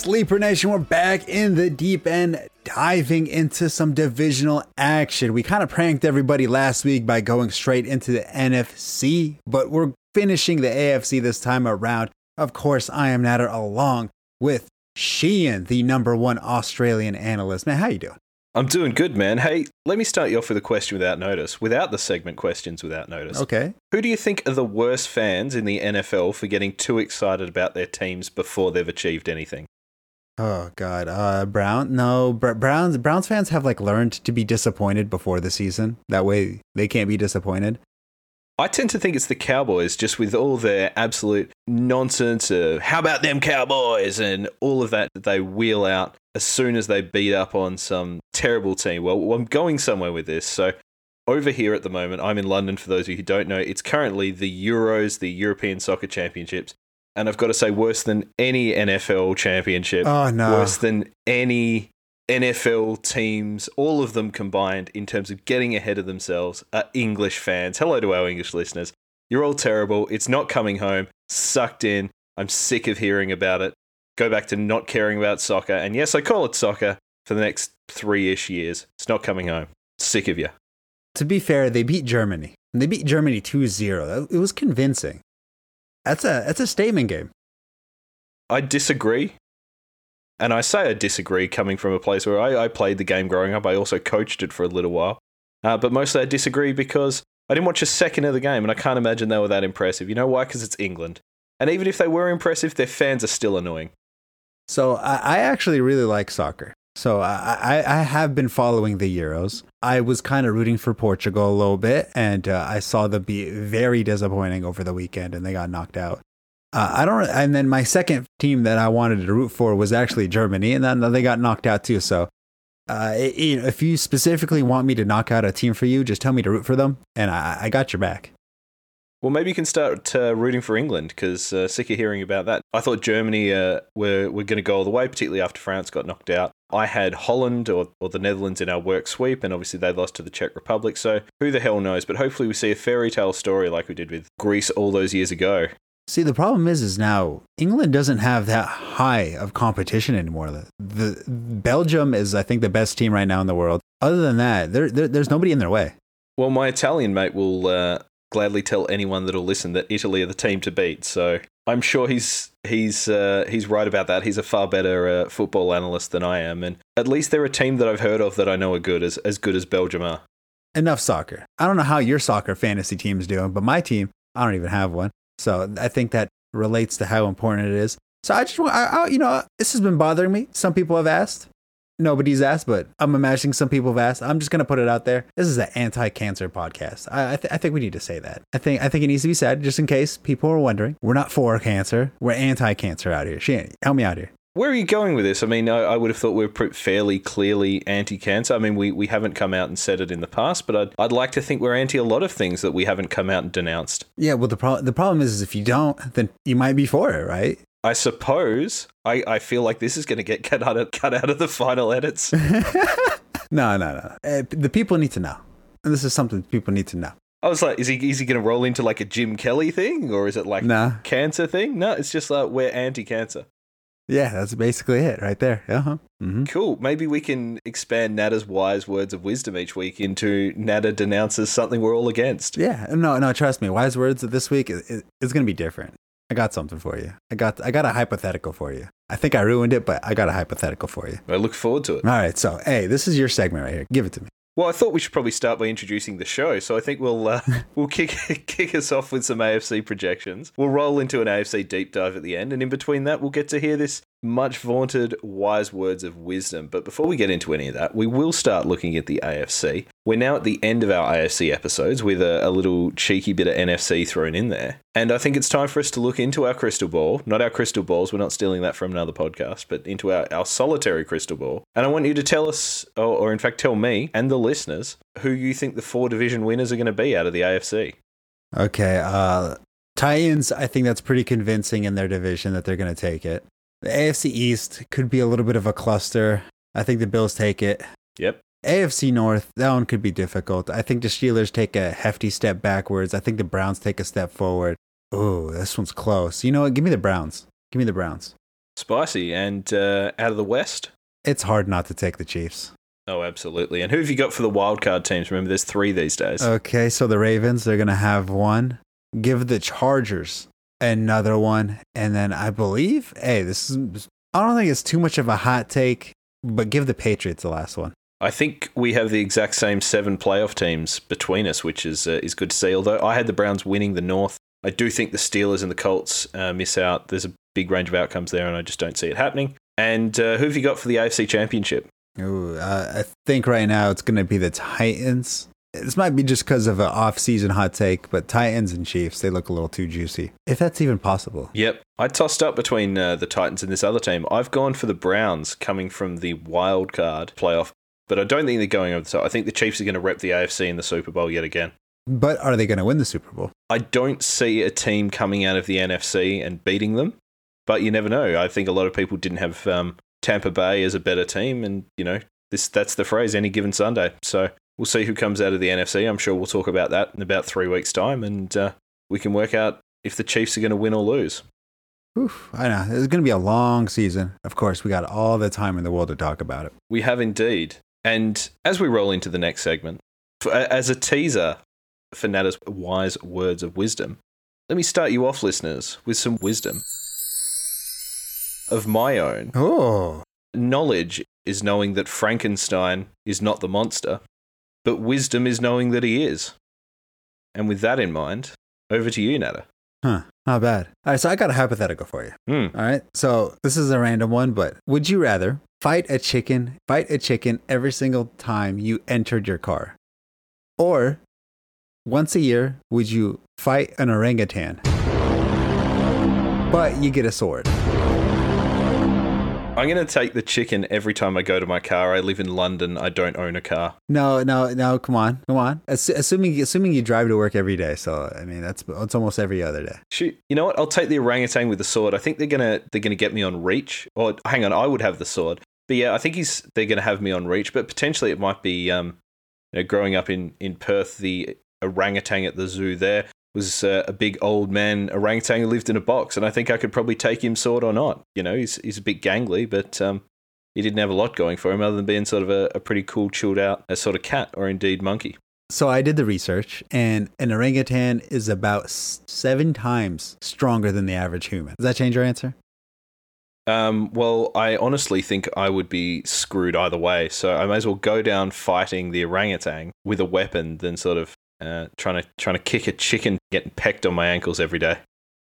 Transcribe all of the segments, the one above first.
Sleeper Nation? We're back in the deep end, diving into some divisional action. We kind of pranked everybody last week by going straight into the NFC, but we're finishing the AFC this time around. Of course, I am Natter along with Sheehan, the number one Australian analyst. Man, how you doing? I'm doing good, man. Hey, let me start you off with a question without notice, without the segment questions without notice. Okay. Who do you think are the worst fans in the NFL for getting too excited about their teams before they've achieved anything? Oh God, uh, Brown. No, Br- Browns. Browns fans have like learned to be disappointed before the season. That way, they can't be disappointed. I tend to think it's the Cowboys, just with all their absolute nonsense of "How about them Cowboys?" and all of that that they wheel out as soon as they beat up on some terrible team. Well, I'm going somewhere with this. So, over here at the moment, I'm in London. For those of you who don't know, it's currently the Euros, the European Soccer Championships. And I've got to say, worse than any NFL championship, Oh no. worse than any NFL teams, all of them combined in terms of getting ahead of themselves, are English fans. Hello to our English listeners. You're all terrible. It's not coming home. Sucked in. I'm sick of hearing about it. Go back to not caring about soccer. And yes, I call it soccer for the next three ish years. It's not coming home. Sick of you. To be fair, they beat Germany. And they beat Germany 2-0. It was convincing. That's a that's a statement game. I disagree. And I say I disagree coming from a place where I, I played the game growing up. I also coached it for a little while. Uh, but mostly I disagree because I didn't watch a second of the game and I can't imagine they were that impressive. You know why? Because it's England. And even if they were impressive, their fans are still annoying. So I, I actually really like soccer. So I, I, have been following the Euros. I was kind of rooting for Portugal a little bit, and uh, I saw them be very disappointing over the weekend, and they got knocked out. Uh, I don't, and then my second team that I wanted to root for was actually Germany, and then they got knocked out too. So, uh, you know, if you specifically want me to knock out a team for you, just tell me to root for them, and I, I got your back. Well, maybe you can start uh, rooting for England because uh, sick of hearing about that. I thought Germany uh, were, were going to go all the way, particularly after France got knocked out. I had Holland or, or the Netherlands in our work sweep, and obviously they lost to the Czech Republic. So who the hell knows? But hopefully we see a fairy tale story like we did with Greece all those years ago. See, the problem is, is now England doesn't have that high of competition anymore. The, the Belgium is, I think, the best team right now in the world. Other than that, there, there there's nobody in their way. Well, my Italian mate will uh, gladly tell anyone that'll listen that Italy are the team to beat. So I'm sure he's he's uh, he's right about that. He's a far better uh, football analyst than I am, and at least they're a team that I've heard of that I know are good, as as good as Belgium are. Enough soccer. I don't know how your soccer fantasy team's doing, but my team, I don't even have one. So I think that relates to how important it is. So I just, want- I, I, you know, this has been bothering me. Some people have asked. Nobody's asked, but I'm imagining some people have asked. I'm just gonna put it out there. This is an anti-cancer podcast. I, I, th- I think we need to say that. I think I think it needs to be said, just in case people are wondering. We're not for cancer. We're anti-cancer out here. Shane, help me out here. Where are you going with this? I mean, I, I would have thought we're fairly clearly anti-cancer. I mean, we, we haven't come out and said it in the past, but I'd, I'd like to think we're anti a lot of things that we haven't come out and denounced. Yeah. Well, the problem the problem is, is if you don't, then you might be for it, right? I suppose I, I feel like this is going to get cut out of, cut out of the final edits. No, no, no. Uh, the people need to know. And this is something people need to know. I was like, is he is he going to roll into like a Jim Kelly thing, or is it like Nah. cancer thing? No, it's just like we're anti-cancer. Yeah, that's basically it right there. Uh huh. hmm Cool. Maybe we can expand Nada's wise words of wisdom each week into Nada denounces something we're all against. Yeah. No, no. Trust me. Wise words of this week is, is, is going to be different. I got something for you. I got I got a hypothetical for you. I think I ruined it, but I got a hypothetical for you. I look forward to it. All right. So, hey, this is your segment right here. Give it to me. Well, I thought we should probably start by introducing the show, so I think we'll uh, we'll kick kick us off with some AFC projections. We'll roll into an AFC deep dive at the end, and in between that, we'll get to hear this much vaunted wise words of wisdom. But before we get into any of that, we will start looking at the AFC. We're now at the end of our AFC episodes with a, a little cheeky bit of NFC thrown in there, and I think it's time for us to look into our crystal ball. Not our crystal balls. We're not stealing that from another podcast, but into our, our solitary crystal ball. And I want you to tell us, or, or in fact, tell me and the listeners who you think the four division winners are going to be out of the AFC. Okay. Uh, Titans, I think that's pretty convincing in their division that they're going to take it. The AFC East could be a little bit of a cluster. I think the Bills take it. Yep. AFC North, that one could be difficult. I think the Steelers take a hefty step backwards. I think the Browns take a step forward. Oh, this one's close. You know what? Give me the Browns. Give me the Browns. Spicy. And uh, out of the West? It's hard not to take the Chiefs. Oh, absolutely. And who have you got for the wildcard teams? Remember, there's three these days. Okay, so the Ravens, they're going to have one. Give the Chargers another one. And then I believe, hey, this is, I don't think it's too much of a hot take, but give the Patriots the last one. I think we have the exact same seven playoff teams between us, which is uh, is good to see. Although I had the Browns winning the North, I do think the Steelers and the Colts uh, miss out. There's a big range of outcomes there, and I just don't see it happening. And uh, who have you got for the AFC Championship? Ooh, uh, I think right now it's going to be the Titans. This might be just because of an off-season hot take, but Titans and Chiefs, they look a little too juicy. If that's even possible. Yep. I tossed up between uh, the Titans and this other team. I've gone for the Browns coming from the wild card playoff but I don't think they're going over the top. I think the Chiefs are going to rep the AFC in the Super Bowl yet again. But are they going to win the Super Bowl? I don't see a team coming out of the NFC and beating them, but you never know. I think a lot of people didn't have um, Tampa Bay as a better team, and you know this that's the phrase any given Sunday. So we'll see who comes out of the NFC. I'm sure we'll talk about that in about three weeks' time, and uh, we can work out if the Chiefs are going to win or lose. Oof, I know. It's going to be a long season. Of course, we got all the time in the world to talk about it. We have indeed. And as we roll into the next segment, for, as a teaser for Nada's wise words of wisdom, let me start you off, listeners, with some wisdom of my own. Oh. Knowledge is knowing that Frankenstein is not the monster, but wisdom is knowing that he is. And with that in mind, over to you, Nada. Huh. Not bad. All right, so I got a hypothetical for you. Mm. All right. So this is a random one, but would you rather fight a chicken, fight a chicken every single time you entered your car? Or once a year, would you fight an orangutan? But you get a sword. I'm going to take the chicken every time I go to my car. I live in London. I don't own a car. No, no, no. Come on, come on. Ass- assuming, assuming you drive to work every day. So I mean, that's it's almost every other day. Shoot, you know what? I'll take the orangutan with the sword. I think they're gonna they're gonna get me on reach. Or hang on, I would have the sword. But yeah, I think he's they're gonna have me on reach. But potentially it might be um, you know, growing up in in Perth, the orangutan at the zoo there was uh, a big old man orangutan who lived in a box, and I think I could probably take him sword or not. You know, he's he's a bit gangly, but um, he didn't have a lot going for him other than being sort of a, a pretty cool, chilled out, a sort of cat or indeed monkey. So I did the research, and an orangutan is about seven times stronger than the average human. Does that change your answer? Um, well, I honestly think I would be screwed either way. So I may as well go down fighting the orangutan with a weapon than sort of uh, trying to trying to kick a chicken getting pecked on my ankles every day.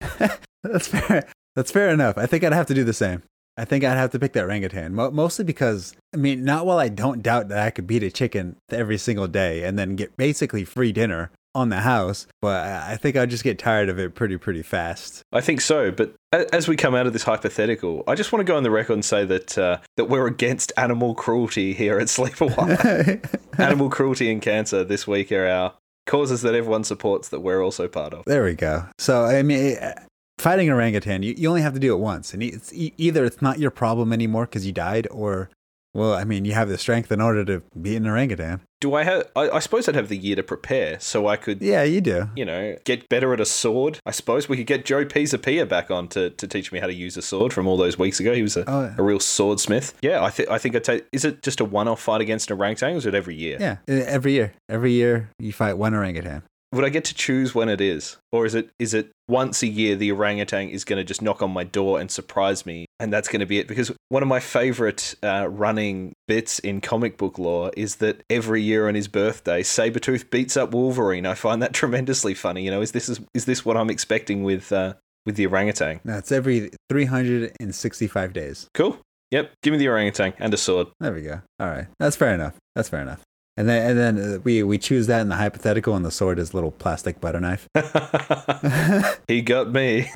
That's fair. That's fair enough. I think I'd have to do the same. I think I'd have to pick that orangutan, mostly because I mean, not while I don't doubt that I could beat a chicken every single day and then get basically free dinner on the house, but I think I'd just get tired of it pretty pretty fast. I think so, but as we come out of this hypothetical, I just want to go on the record and say that uh, that we're against animal cruelty here at Sleeper Wire. animal cruelty and cancer this week are our causes that everyone supports that we're also part of. There we go. So I mean, eh, fighting orangutan, you, you only have to do it once, and it's either it's not your problem anymore because you died, or well, I mean, you have the strength in order to beat an orangutan. Do I have? I, I suppose I'd have the year to prepare, so I could Yeah, you do. you know, get better at a sword. I suppose we could get Joe Pisapia back on to, to teach me how to use a sword from all those weeks ago. He was a, Oh, yeah. a real swordsmith. Yeah, I think I think I'd take. Is it just a one-off fight against an orangutan, or is it every year? Yeah, every year, every year you fight one orangutan. Would I get to choose when it is, or is it is it once a year the orangutan is going to just knock on my door and surprise me, and that's going to be it? Because one of my favorite uh, running bits in comic book lore is that every year on his birthday, Sabretooth beats up Wolverine. I find that tremendously funny. You know, is this is, is this what I'm expecting with uh, with the orangutan? That's every 365 days. Cool. Yep. Give me the orangutan and a sword. There we go. All right, that's fair enough. That's fair enough. And then and then uh, we we choose that in the hypothetical, and the sword is little plastic butter knife. he got me.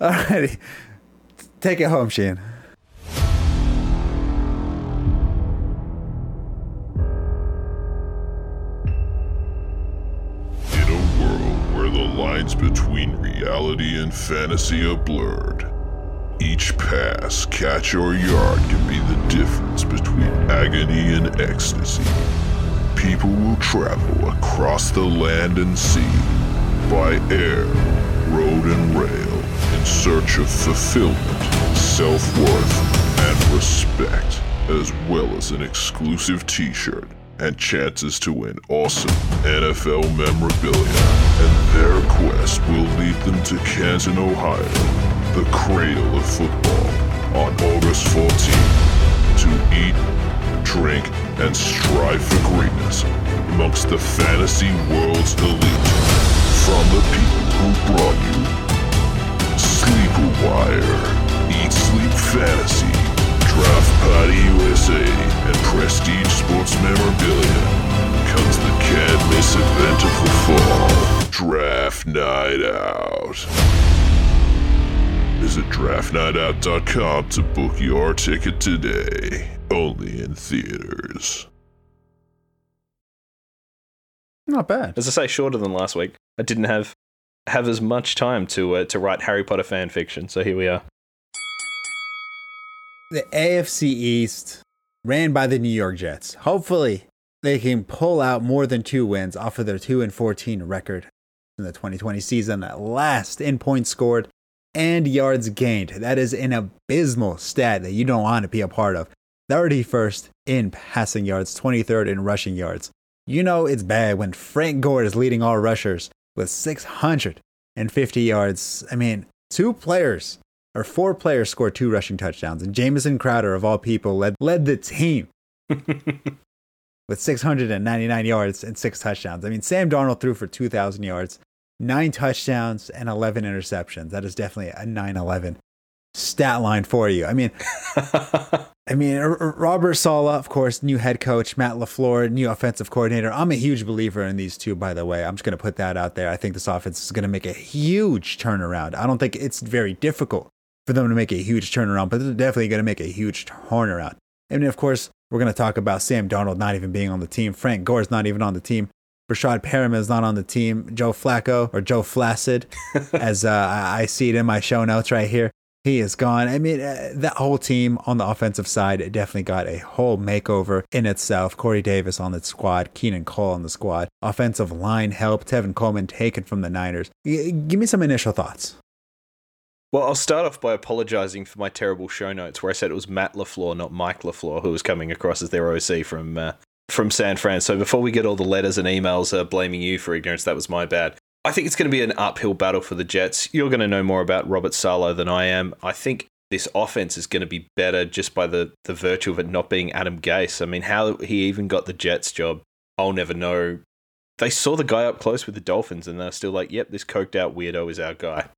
Alrighty, take it home, Shane. In a world where the lines between reality and fantasy are blurred, each pass, catch, or yard can be the difference between agony and ecstasy. People will travel across the land and sea, by air, road, and rail, in search of fulfillment, self worth, and respect, as well as an exclusive t shirt and chances to win awesome NFL memorabilia. And their quest will lead them to Canton, Ohio, the cradle of football, on August 14th to eat, drink, and strive for greatness amongst the fantasy world's elite. From the people who brought you Sleeper Wire, Eat Sleep Fantasy, Draft Party USA, and Prestige Sports Memorabilia comes the can't miss event of the fall, Draft Night Out. Visit draftnightout.com to book your ticket today. Only in theaters. Not bad. As I say, shorter than last week. I didn't have have as much time to uh, to write Harry Potter fan fiction, so here we are. The AFC East ran by the New York Jets. Hopefully, they can pull out more than two wins off of their 2 and 14 record in the 2020 season. Last in points scored and yards gained. That is an abysmal stat that you don't want to be a part of. 31st in passing yards, 23rd in rushing yards. You know it's bad when Frank Gore is leading all rushers with 650 yards. I mean, two players or four players scored two rushing touchdowns, and Jamison Crowder, of all people, led, led the team with 699 yards and six touchdowns. I mean, Sam Darnold threw for 2,000 yards, nine touchdowns, and 11 interceptions. That is definitely a 9 11 stat line for you. I mean, I mean, Robert Saleh, of course, new head coach, Matt LaFleur, new offensive coordinator. I'm a huge believer in these two, by the way. I'm just going to put that out there. I think this offense is going to make a huge turnaround. I don't think it's very difficult for them to make a huge turnaround, but they're definitely going to make a huge turnaround. And of course, we're going to talk about Sam Darnold not even being on the team. Frank Gore's not even on the team. Breshad Perriman is not on the team. Joe Flacco or Joe Flaccid, as uh, I see it in my show notes right here, he is gone. I mean, uh, that whole team on the offensive side definitely got a whole makeover in itself. Corey Davis on the squad, Keelan Cole on the squad. Offensive line help, Tevin Coleman taken from the Niners. G- give me some initial thoughts. Well, I'll start off by apologizing for my terrible show notes where I said it was Matt LaFleur, not Mike LaFleur, who was coming across as their OC from uh, from San Fran. So before we get all the letters and emails uh, blaming you for ignorance, that was my bad. I think it's going to be an uphill battle for the Jets. You're going to know more about Robert Saleh than I am. I think this offense is going to be better just by the, the virtue of it not being Adam Gase. I mean, how he even got the Jets job, I'll never know. They saw the guy up close with the Dolphins and they're still like, yep, this coked out weirdo is our guy.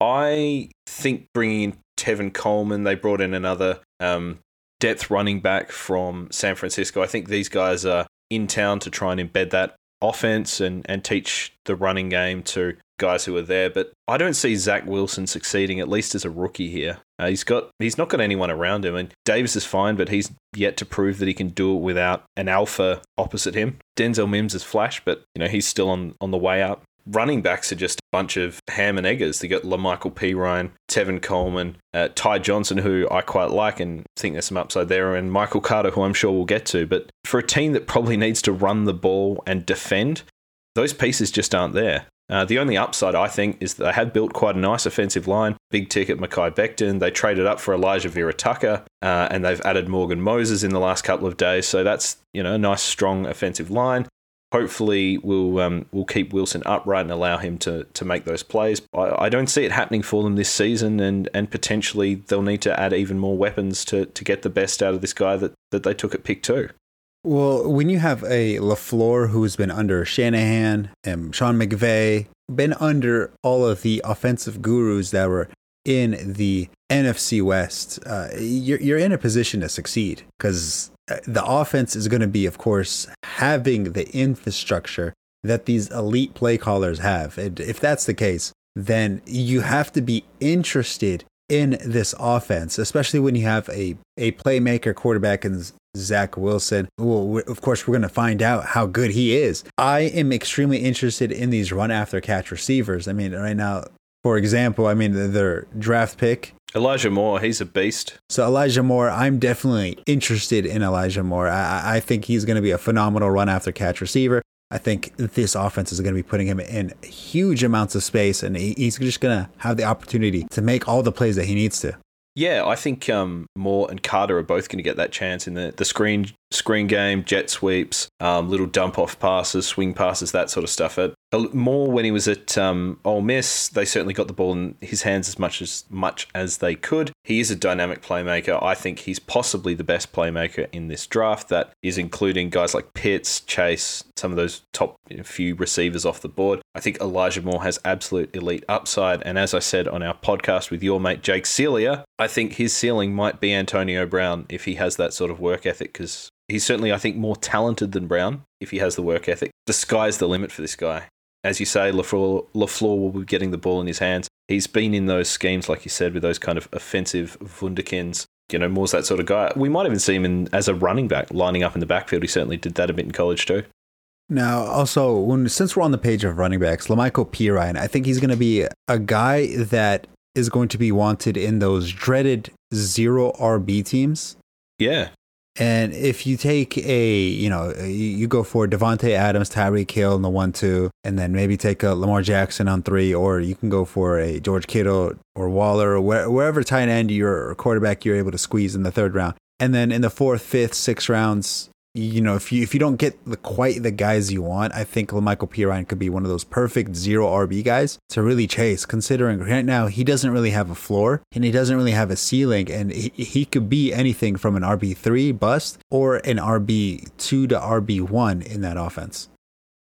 I think bringing in Tevin Coleman, they brought in another um, depth running back from San Francisco. I think these guys are in town to try and embed that offense and, and teach the running game to guys who are there. But I don't see Zach Wilson succeeding, at least as a rookie here. Uh, he's got he's not got anyone around him, and Davis is fine, but he's yet to prove that he can do it without an alpha opposite him. Denzel Mims is flash, but you know he's still on on the way up running backs are just a bunch of ham and eggers. They got La'Mical Perine, Tevin Coleman, uh, Ty Johnson, who I quite like and think there's some upside there, and Michael Carter, who I'm sure we'll get to. But for a team that probably needs to run the ball and defend, those pieces just aren't there. Uh, the only upside, I think, is that they have built quite a nice offensive line. Big ticket Mekhi Becton. They traded up for Alijah Vera-Tucker, uh, and they've added Morgan Moses in the last couple of days. So that's you know a nice, strong offensive line hopefully we'll um, we'll keep Wilson upright and allow him to to make those plays. I, I, don't see it happening for them this season, and and potentially they'll need to add even more weapons to to get the best out of this guy that that they took at pick two. Well, when you have a LaFleur who's been under Shanahan and Sean McVay, been under all of the offensive gurus that were in the NFC West, uh, you're, you're in a position to succeed because the offense is going to be, of course, having the infrastructure that these elite play callers have. And if that's the case, then you have to be interested in this offense, especially when you have a, a playmaker quarterback in Zach Wilson. Well, of course, we're going to find out how good he is. I am extremely interested in these run after catch receivers. I mean, right now, for example, I mean, their draft pick Elijah Moore, he's a beast. So Elijah Moore, I'm definitely interested in Elijah Moore. I, I think he's going to be a phenomenal run after catch receiver. I think this offense is going to be putting him in huge amounts of space, and he's just going to have the opportunity to make all the plays that he needs to. Yeah, I think um, Moore and Carter are both going to get that chance in the, the screen screen game, jet sweeps, um, little dump off passes, swing passes, that sort of stuff. It, Moore when he was at um, Ole Miss, they certainly got the ball in his hands as much as much as they could. He is a dynamic playmaker. I think he's possibly the best playmaker in this draft. That is including guys like Pitts, Chase, some of those top few receivers off the board. I think Elijah Moore has absolute elite upside. And as I said on our podcast with your mate Jake Celia, I think his ceiling might be Antonio Brown if he has that sort of work ethic because He's certainly, I think, more talented than Brown if he has the work ethic. The sky's the limit for this guy. As you say, LaFleur, LaFleur will be getting the ball in his hands. He's been in those schemes, like you said, with those kind of offensive wunderkinds. You know, Moore's that sort of guy. We might even see him in, as a running back, lining up in the backfield. He certainly did that a bit in college too. Now, also, when since we're on the page of running backs, La'Mical Perine, I think he's going to be a guy that is going to be wanted in those dreaded zero RB teams. Yeah. And if you take a, you know, you, go for Davante Adams, Tyreek Hill in the one two, and then maybe take a Lamar Jackson on three, or you can go for a George Kittle or Waller or where, wherever tight end your quarterback you're able to squeeze in the third round. And then in the fourth, fifth, sixth rounds, you know, if you if you don't get the quite the guys you want, I think La'Mical Perine could be one of those perfect zero RB guys to really chase. Considering right now he doesn't really have a floor and he doesn't really have a ceiling, and he, he could be anything from an RB three bust or an RB two to RB one in that offense.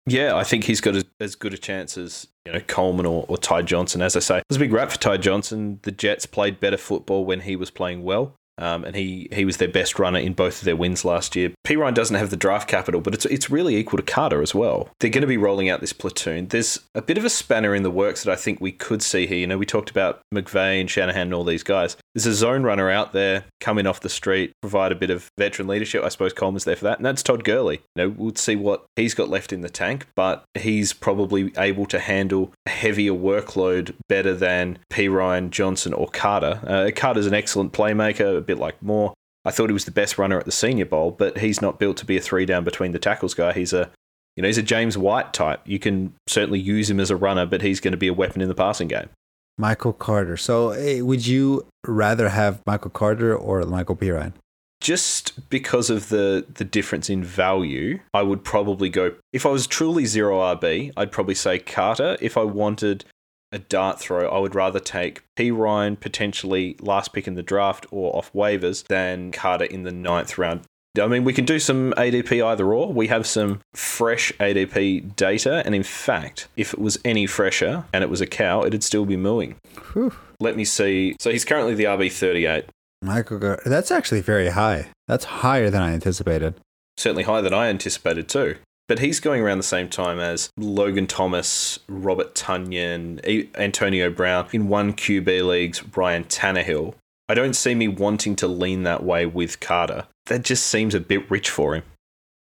Yeah, I think he's got as good a chance as you know Coleman or, or Ty Johnson. As I say, it was a big rap for Ty Johnson. The Jets played better football when he was playing well. Um, and he, he was their best runner in both of their wins last year. Perine doesn't have the draft capital, but it's it's really equal to Carter as well. They're going to be rolling out this platoon. There's a bit of a spanner in the works that I think we could see here. You know, we talked about McVay and Shanahan and all these guys. There's a zone runner out there coming off the street, provide a bit of veteran leadership. I suppose Coleman's there for that, and that's Todd Gurley. You know, we'll see what he's got left in the tank, but he's probably able to handle a heavier workload better than Perine, Johnson, or Carter. Uh, Carter's an excellent playmaker bit like Moore. I thought he was the best runner at the Senior Bowl, but he's not built to be a three down between the tackles guy. He's a you know, he's a James White type. You can certainly use him as a runner, but he's going to be a weapon in the passing game. Michael Carter. So, hey, would you rather have Michael Carter or Michael Perine? Just because of the the difference in value, I would probably go. If I was truly zero RB, I'd probably say Carter. If I wanted a dart throw, I would rather take Perine potentially last pick in the draft or off waivers than Carter in the ninth round. I mean, we can do some ADP either or. We have some fresh ADP data, and in fact, if it was any fresher and it was a cow, it'd still be mooing. Whew. Let me see. So he's currently the RB 38. Michael, that's actually very high. That's higher than I anticipated. Certainly higher than I anticipated too. But he's going around the same time as Logan Thomas, Robert Tonyan, Antonio Brown, in one QB leagues, Ryan Tannehill. I don't see me wanting to lean that way with Carter. That just seems a bit rich for him.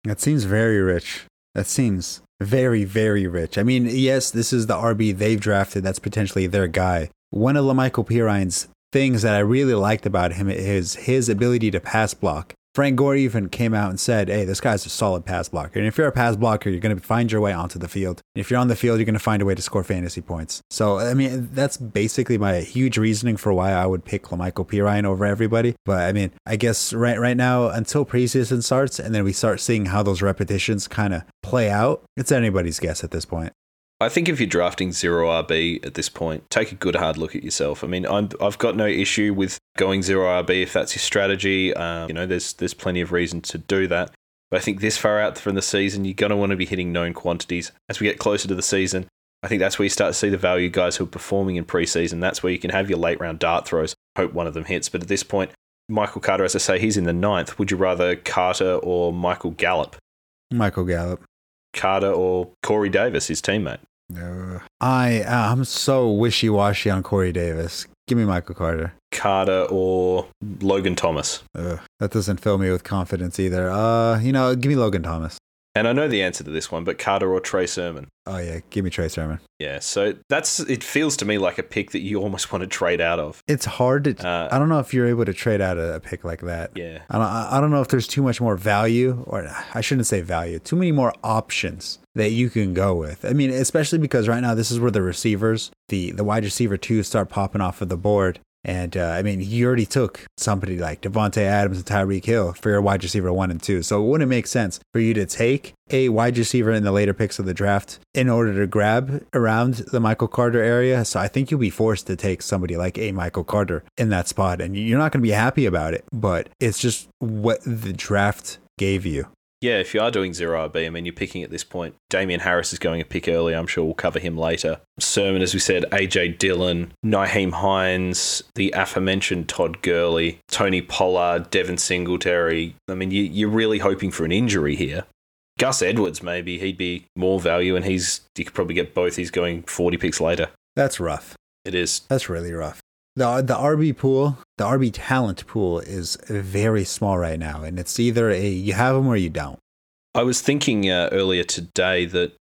That seems very rich. That seems very, very rich. I mean, yes, this is the RB they've drafted. That's potentially their guy. One of La'Mical Perine's things that I really liked about him is his ability to pass block. Frank Gore even came out and said, "Hey, this guy's a solid pass blocker. And if you're a pass blocker, you're going to find your way onto the field. And if you're on the field, you're going to find a way to score fantasy points." So, I mean, that's basically my huge reasoning for why I would pick La'Mical Perine over everybody. But I mean, I guess right right now until preseason starts, and then we start seeing how those repetitions kind of play out, it's anybody's guess at this point. I think if you're drafting zero RB at this point, take a good hard look at yourself. I mean, i have got no issue with going zero RB if that's your strategy. Um, you know, there's there's plenty of reason to do that. But I think this far out from the season, you're going to want to be hitting known quantities. As we get closer to the season, I think that's where you start to see the value guys who are performing in preseason. That's where you can have your late round dart throws. Hope one of them hits. But at this point, Michael Carter, as I say, he's in the ninth. Would you rather Carter or Michael Gallup? Michael Gallup. Carter or Corey Davis, his teammate? Uh, I I'm so wishy washy on Corey Davis. Give me Michael Carter. Carter or Logan Thomas. that doesn't fill me with confidence either. Uh, you know, give me Logan Thomas. And I know the answer to this one, but Carter or Trey Sermon. Oh yeah, give me Trey Sermon. Yeah, so that's it. Feels to me like a pick that you almost want to trade out of. It's hard to. Uh, I don't know if you're able to trade out a, a pick like that. Yeah, I don't. I I don't know if there's too much more value, or I shouldn't say value. Too many more options that you can go with. I mean, especially because right now this is where the receivers, the the wide receiver two, start popping off of the board. And uh, I mean, you already took somebody like Davante Adams and Tyreek Hill for your wide receiver one and two. So it wouldn't make sense for you to take a wide receiver in the later picks of the draft in order to grab around the Michael Carter area. So I think you'll be forced to take somebody like a Michael Carter in that spot, and you're not going to be happy about it. But it's just what the draft gave you. Yeah, if you are doing zero RB, I mean, you're picking at this point. Damien Harris is going a pick early. I'm sure we'll cover him later. Sermon, as we said, AJ Dillon, Nyheim Hines, the aforementioned Todd Gurley, Tony Pollard, Devin Singletary. I mean, you, you're really hoping for an injury here. Gus Edwards, maybe he'd be more value, and he's you could probably get both. He's going 40 picks later. That's rough. It is. That's really rough. The the RB pool, the RB talent pool is very small right now, and it's either a you have them or you don't. I was thinking uh, earlier today that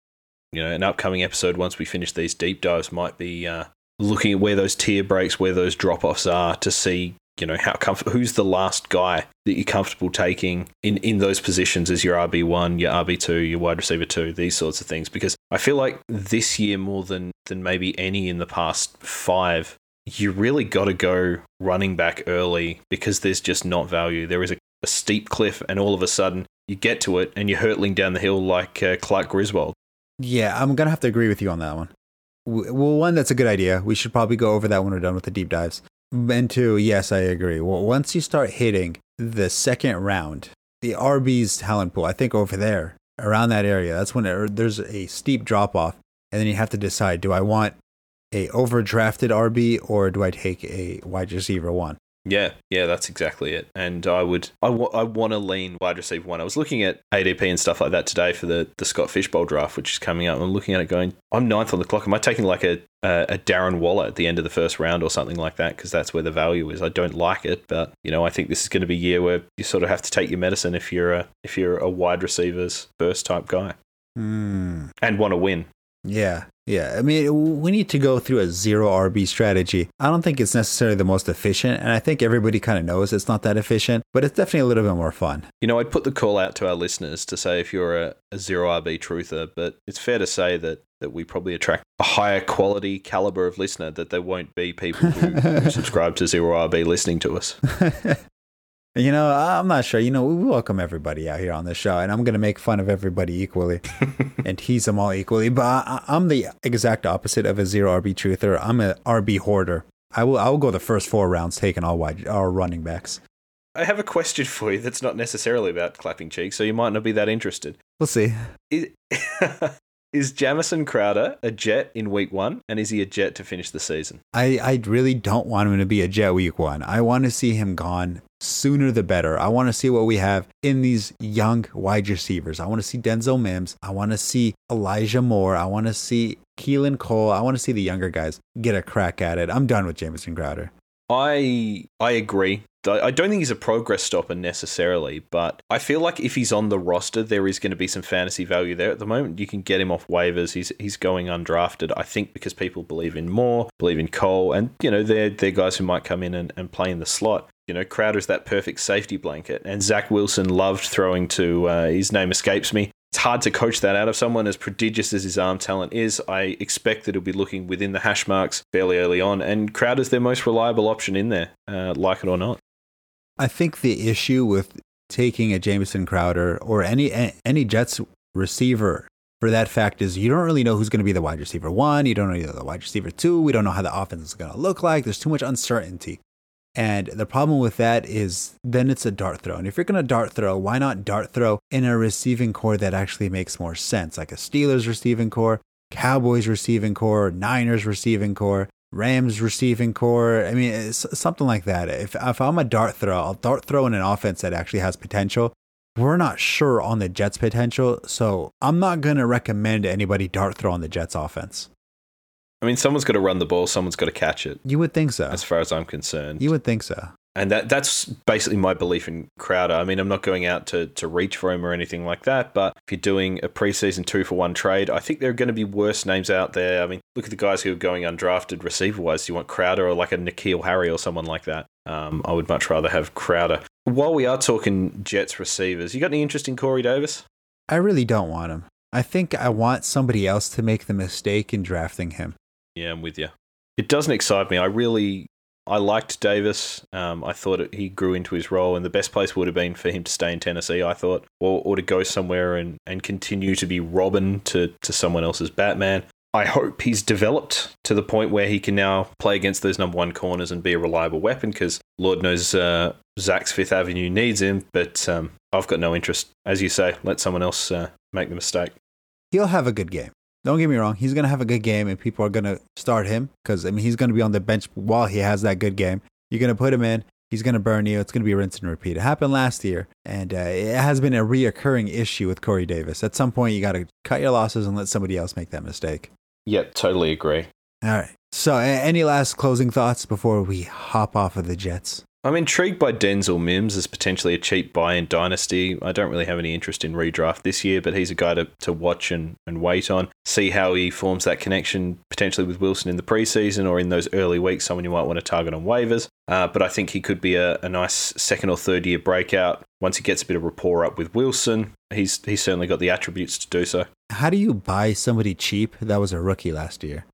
you know an upcoming episode once we finish these deep dives might be uh, looking at where those tier breaks, where those drop offs are, to see you know how comfortable who's the last guy that you're comfortable taking in in those positions as your RB one, your RB two, your wide receiver two, these sorts of things. Because I feel like this year more than than maybe any in the past five, you really got to go running back early because there's just not value. There is a, a, steep cliff, and all of a sudden you get to it and you're hurtling down the hill like uh, Clark Griswold. Yeah, I'm gonna have to agree with you on that one. Well, one, that's a good idea. We should probably go over that when we're done with the deep dives. And two, yes, I agree. Well, once you start hitting the second round, the RB's talent pool, I think over there, around that area, that's when it, there's a steep drop off. And then you have to decide do I want a overdrafted RB or do I take a wide receiver one? Yeah, yeah, that's exactly it. And I would, I, w- I want to lean wide receiver one. I was looking at ADP and stuff like that today for the, the Scott Fish Bowl draft, which is coming up. I'm looking at it going, I'm ninth on the clock. Am I taking like a, a, a Darren Waller at the end of the first round or something like that? Because that's where the value is. I don't like it, but you know, I think this is going to be a year where you sort of have to take your medicine if you're a if you're a wide receivers first type guy mm. and want to win. Yeah, yeah. I mean, we need to go through a zero RB strategy. I don't think it's necessarily the most efficient, and I think everybody kind of knows it's not that efficient, but it's definitely a little bit more fun. You know, I'd put the call out to our listeners to say if you're a, a zero RB truther, but it's fair to say that that we probably attract a higher quality caliber of listener that there won't be people who, who subscribe to zero RB listening to us. You know, I'm not sure. You know, we welcome everybody out here on the show, and I'm going to make fun of everybody equally and tease them all equally. But I, am the exact opposite of a zero RB truther. I'm a RB hoarder. I will. I will go the first four rounds taking all wide, all running backs. I have a question for you that's not necessarily about clapping cheeks, so you might not be that interested. We'll see. Is, is Jamison Crowder a jet in week one, and is he a jet to finish the season? I, I really don't want him to be a jet week one. I want to see him gone sooner the better. I want to see what we have in these young wide receivers. I want to see Denzel Mims. I want to see Elijah Moore. I want to see Keelan Cole. I want to see the younger guys get a crack at it. I'm done with Jamison Crowder. I I agree. I don't think he's a progress stopper necessarily, but I feel like if he's on the roster, there is going to be some fantasy value there. At the moment, you can get him off waivers. He's he's going undrafted. I think because people believe in Moore, believe in Cole, and you know they're they're guys who might come in and, and play in the slot. You know, Crowder's that perfect safety blanket, and Zach Wilson loved throwing to uh, his name escapes me it's hard to coach that out of someone as prodigious as his arm talent is. I expect that he'll be looking within the hash marks fairly early on, and Crowder's their most reliable option in there, uh, like it or not. I think the issue with taking a Jamison Crowder or any any Jets receiver for that fact is you don't really know who's going to be the wide receiver one. You don't know the wide receiver two. We don't know how the offense is going to look like. There's too much uncertainty. And the problem with that is then it's a dart throw. And if you're going to dart throw, why not dart throw in a receiving corps that actually makes more sense, like a Steelers receiving corps, Cowboys receiving corps, Niners receiving corps, Rams receiving corps. I mean, eh, it's something like that. If, if I'm a dart throw, I'll dart throw in an offense that actually has potential. We're not sure on the Jets' potential, so I'm not going to recommend anybody dart throw on the Jets' offense. I mean, someone's got to run the ball, someone's got to catch it. You would think so. As far as I'm concerned. You would think so. And that that's basically my belief in Crowder. I mean, I'm not going out to, to reach for him or anything like that, but if you're doing a preseason two for one trade, I think there are going to be worse names out there. I mean, look at the guys who are going undrafted receiver wise. Do you want Crowder or like a N'Keal Harry or someone like that? Um, I would much rather have Crowder. While we are talking Jets receivers, you got any interest in Corey Davis? I really don't want him. I think I want somebody else to make the mistake in drafting him. Yeah, I'm with you. It doesn't excite me. I really I liked Davis. Um, I thought it, he grew into his role, and the best place would have been for him to stay in Tennessee. I thought, or, or to go somewhere and, and continue to be Robin to to someone else's Batman. I hope he's developed to the point where he can now play against those number one corners and be a reliable weapon. Because Lord knows uh, Zach's Fifth Avenue needs him, but um, I've got no interest. As you say, let someone else uh, make the mistake. He'll have a good game. Don't get me wrong, he's going to have a good game and people are going to start him because, I mean, he's going to be on the bench while he has that good game. You're going to put him in, he's going to burn you. It's going to be rinse and repeat. It happened last year, and uh, it has been a reoccurring issue with Corey Davis. At some point, you got to cut your losses and let somebody else make that mistake. Yep, totally agree. All right. So, any last closing thoughts before we hop off of the Jets? I'm intrigued by Denzel Mims as potentially a cheap buy in Dynasty. I don't really have any interest in redraft this year, but he's a guy to, to watch and, and wait on. See how he forms that connection potentially with Wilson in the preseason or in those early weeks, someone you might want to target on waivers. Uh, but I think he could be a, a nice second or third year breakout once he gets a bit of rapport up with Wilson. He's, he's certainly got the attributes to do so. How do you buy somebody cheap that was a rookie last year?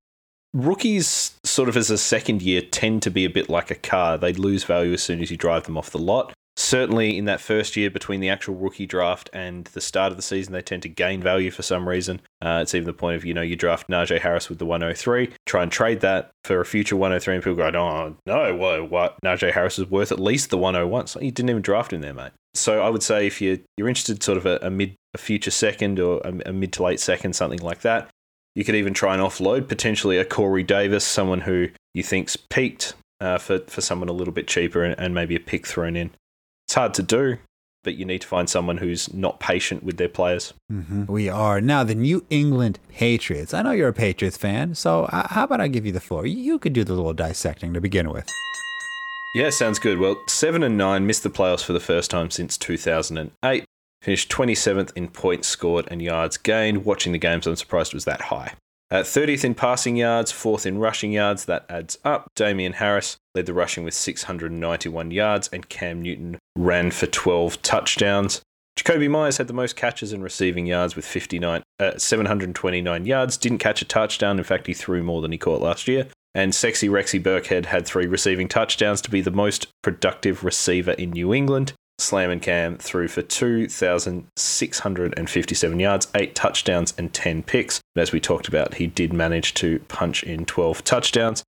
rookies sort of as a second year tend to be a bit like a car. They lose value as soon as you drive them off the lot. Certainly in that first year between the actual rookie draft and the start of the season, they tend to gain value for some reason. Uh, it's even the point of, you know, you draft Najee Harris with the 103, try and trade that for a future 103, and people go, oh, no, what, what? Najee Harris is worth at least the 101. So you didn't even draft him there, mate. So I would say if you're, you're interested sort of a, a mid, a future second or a, a mid to late second, something like that, you could even try and offload potentially a Corey Davis, someone who you think's peaked uh, for for someone a little bit cheaper and, and maybe a pick thrown in. It's hard to do, but you need to find someone who's not patient with their players. Mm-hmm. We are now the New England Patriots. I know you're a Patriots fan, so uh, how about I give you the floor? You could do the little dissecting to begin with. Yeah, sounds good. Well, seven and nine missed the playoffs for the first time since 2008. Finished 27th in points scored and yards gained. Watching the games, I'm surprised it was that high. At 30th in passing yards, 4th in rushing yards, that adds up. Damien Harris led the rushing with 691 yards, and Cam Newton ran for 12 touchdowns. Jakobi Meyers had the most catches and receiving yards with 59, uh, 729 yards. Didn't catch a touchdown. In fact, he threw more than he caught last year. And sexy Rexy Burkhead had three receiving touchdowns to be the most productive receiver in New England. Slam and Cam threw for 2,657 yards, 8 touchdowns, and 10 picks. But as we talked about, he did manage to punch in 12 touchdowns.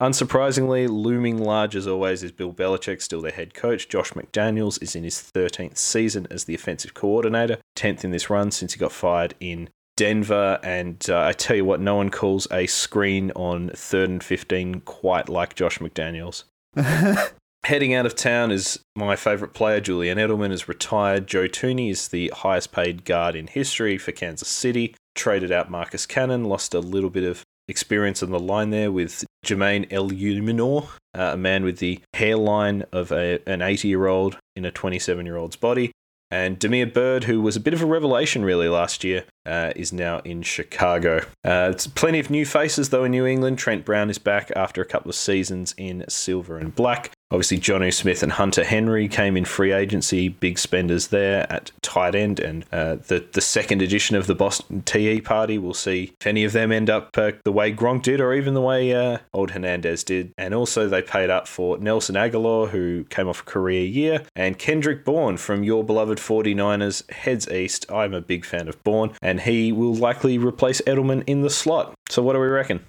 Unsurprisingly, looming large as always is Bill Belichick, still their head coach. Josh McDaniels is in his 13th season as the offensive coordinator, 10th in this run since he got fired in Denver. And uh, I tell you what, no one calls a screen on third and 15 quite like Josh McDaniels. Heading out of town is my favourite player, Julian Edelman, is retired. Joe Thuney is the highest paid guard in history for Kansas City. Traded out Marcus Cannon, lost a little bit of experience on the line there with Jermaine Eluemunor, uh, a man with the hairline of a, an 80 year old in a 27 year old's body. And Damiere Byrd, who was a bit of a revelation really last year, uh, is now in Chicago. Uh, it's plenty of new faces though in New England. Trent Brown is back after a couple of seasons in silver and black. Obviously, Jonnu Smith and Hunter Henry came in free agency, big spenders there at tight end. And uh, the, the second edition of the Boston TE party, we'll see if any of them end up uh, the way Gronk did or even the way uh, old Hernandez did. And also, they paid up for Nelson Agholor, who came off a career year, and Kendrick Bourne from your beloved 49ers heads east. I'm a big fan of Bourne, and he will likely replace Edelman in the slot. So, what do we reckon?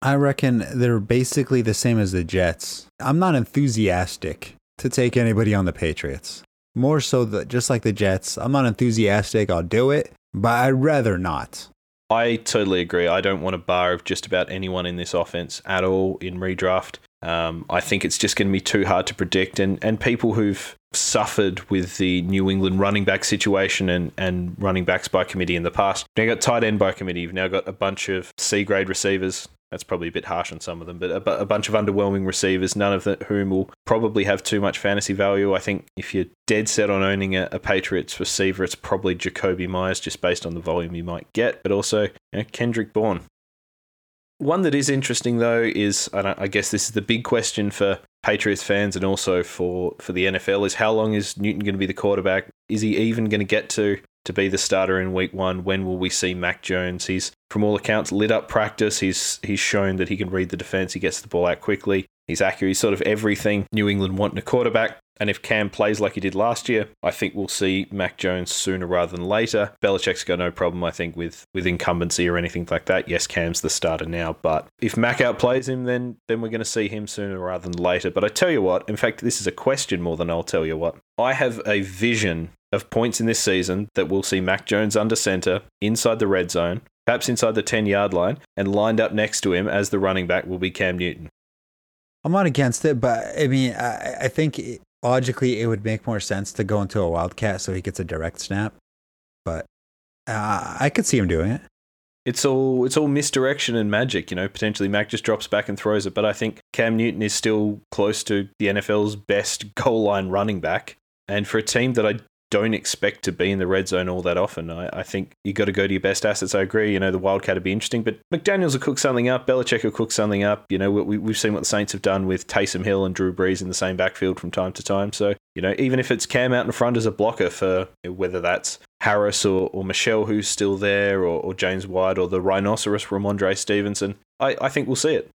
I reckon they're basically the same as the Jets. I'm not enthusiastic to take anybody on the Patriots. More so, that just like the Jets, I'm not enthusiastic. I'll do it, but I'd rather not. I totally agree. I don't want a bar of just about anyone in this offense at all in redraft. Um, I think it's just going to be too hard to predict, and, and people who've suffered with the New England running back situation and, and running backs by committee in the past. Now got tight end by committee. You've now got a bunch of C grade receivers that's probably a bit harsh on some of them, but a, a bunch of underwhelming receivers, none of the, whom will probably have too much fantasy value. I think if you're dead set on owning a, a Patriots receiver, it's probably Jakobi Meyers just based on the volume you might get, but also you know, Kendrick Bourne. One that is interesting though is, and I guess this is the big question for Patriots fans and also for, for the NFL, is how long is Newton going to be the quarterback? Is he even going to get to to be the starter in week one? When will we see Mac Jones? He's from all accounts lit up practice. He's he's shown that he can read the defense. He gets the ball out quickly. He's accurate. He's sort of everything New England want in a quarterback. And if Cam plays like he did last year, I think we'll see Mac Jones sooner rather than later. Belichick's got no problem, I think, with with incumbency or anything like that. Yes, Cam's the starter now, but if Mac outplays him, then then we're going to see him sooner rather than later. But I tell you what, in fact, this is a question more than I'll tell you what. I have a vision of points in this season that we'll see Mac Jones under center inside the red zone, perhaps inside the 10 yard line, and lined up next to him as the running back will be Cam Newton. I'm not against it, but I mean, I, I think it, logically it would make more sense to go into a wildcat so he gets a direct snap. But uh, I could see him doing it. It's all it's all misdirection and magic, you know. Potentially, Mac just drops back and throws it, but I think Cam Newton is still close to the NFL's best goal line running back. And for a team that I don't expect to be in the red zone all that often. I, I think you got to go to your best assets. I agree. You know, the Wildcat would be interesting, but McDaniels will cook something up. Belichick will cook something up. You know, we, we've seen what the Saints have done with Taysom Hill and Drew Brees in the same backfield from time to time. So, you know, even if it's Cam out in front as a blocker for you know, whether that's Harris or, or Michel who's still there or, or James White or the rhinoceros Rhamondre Stevenson, I, I think we'll see it.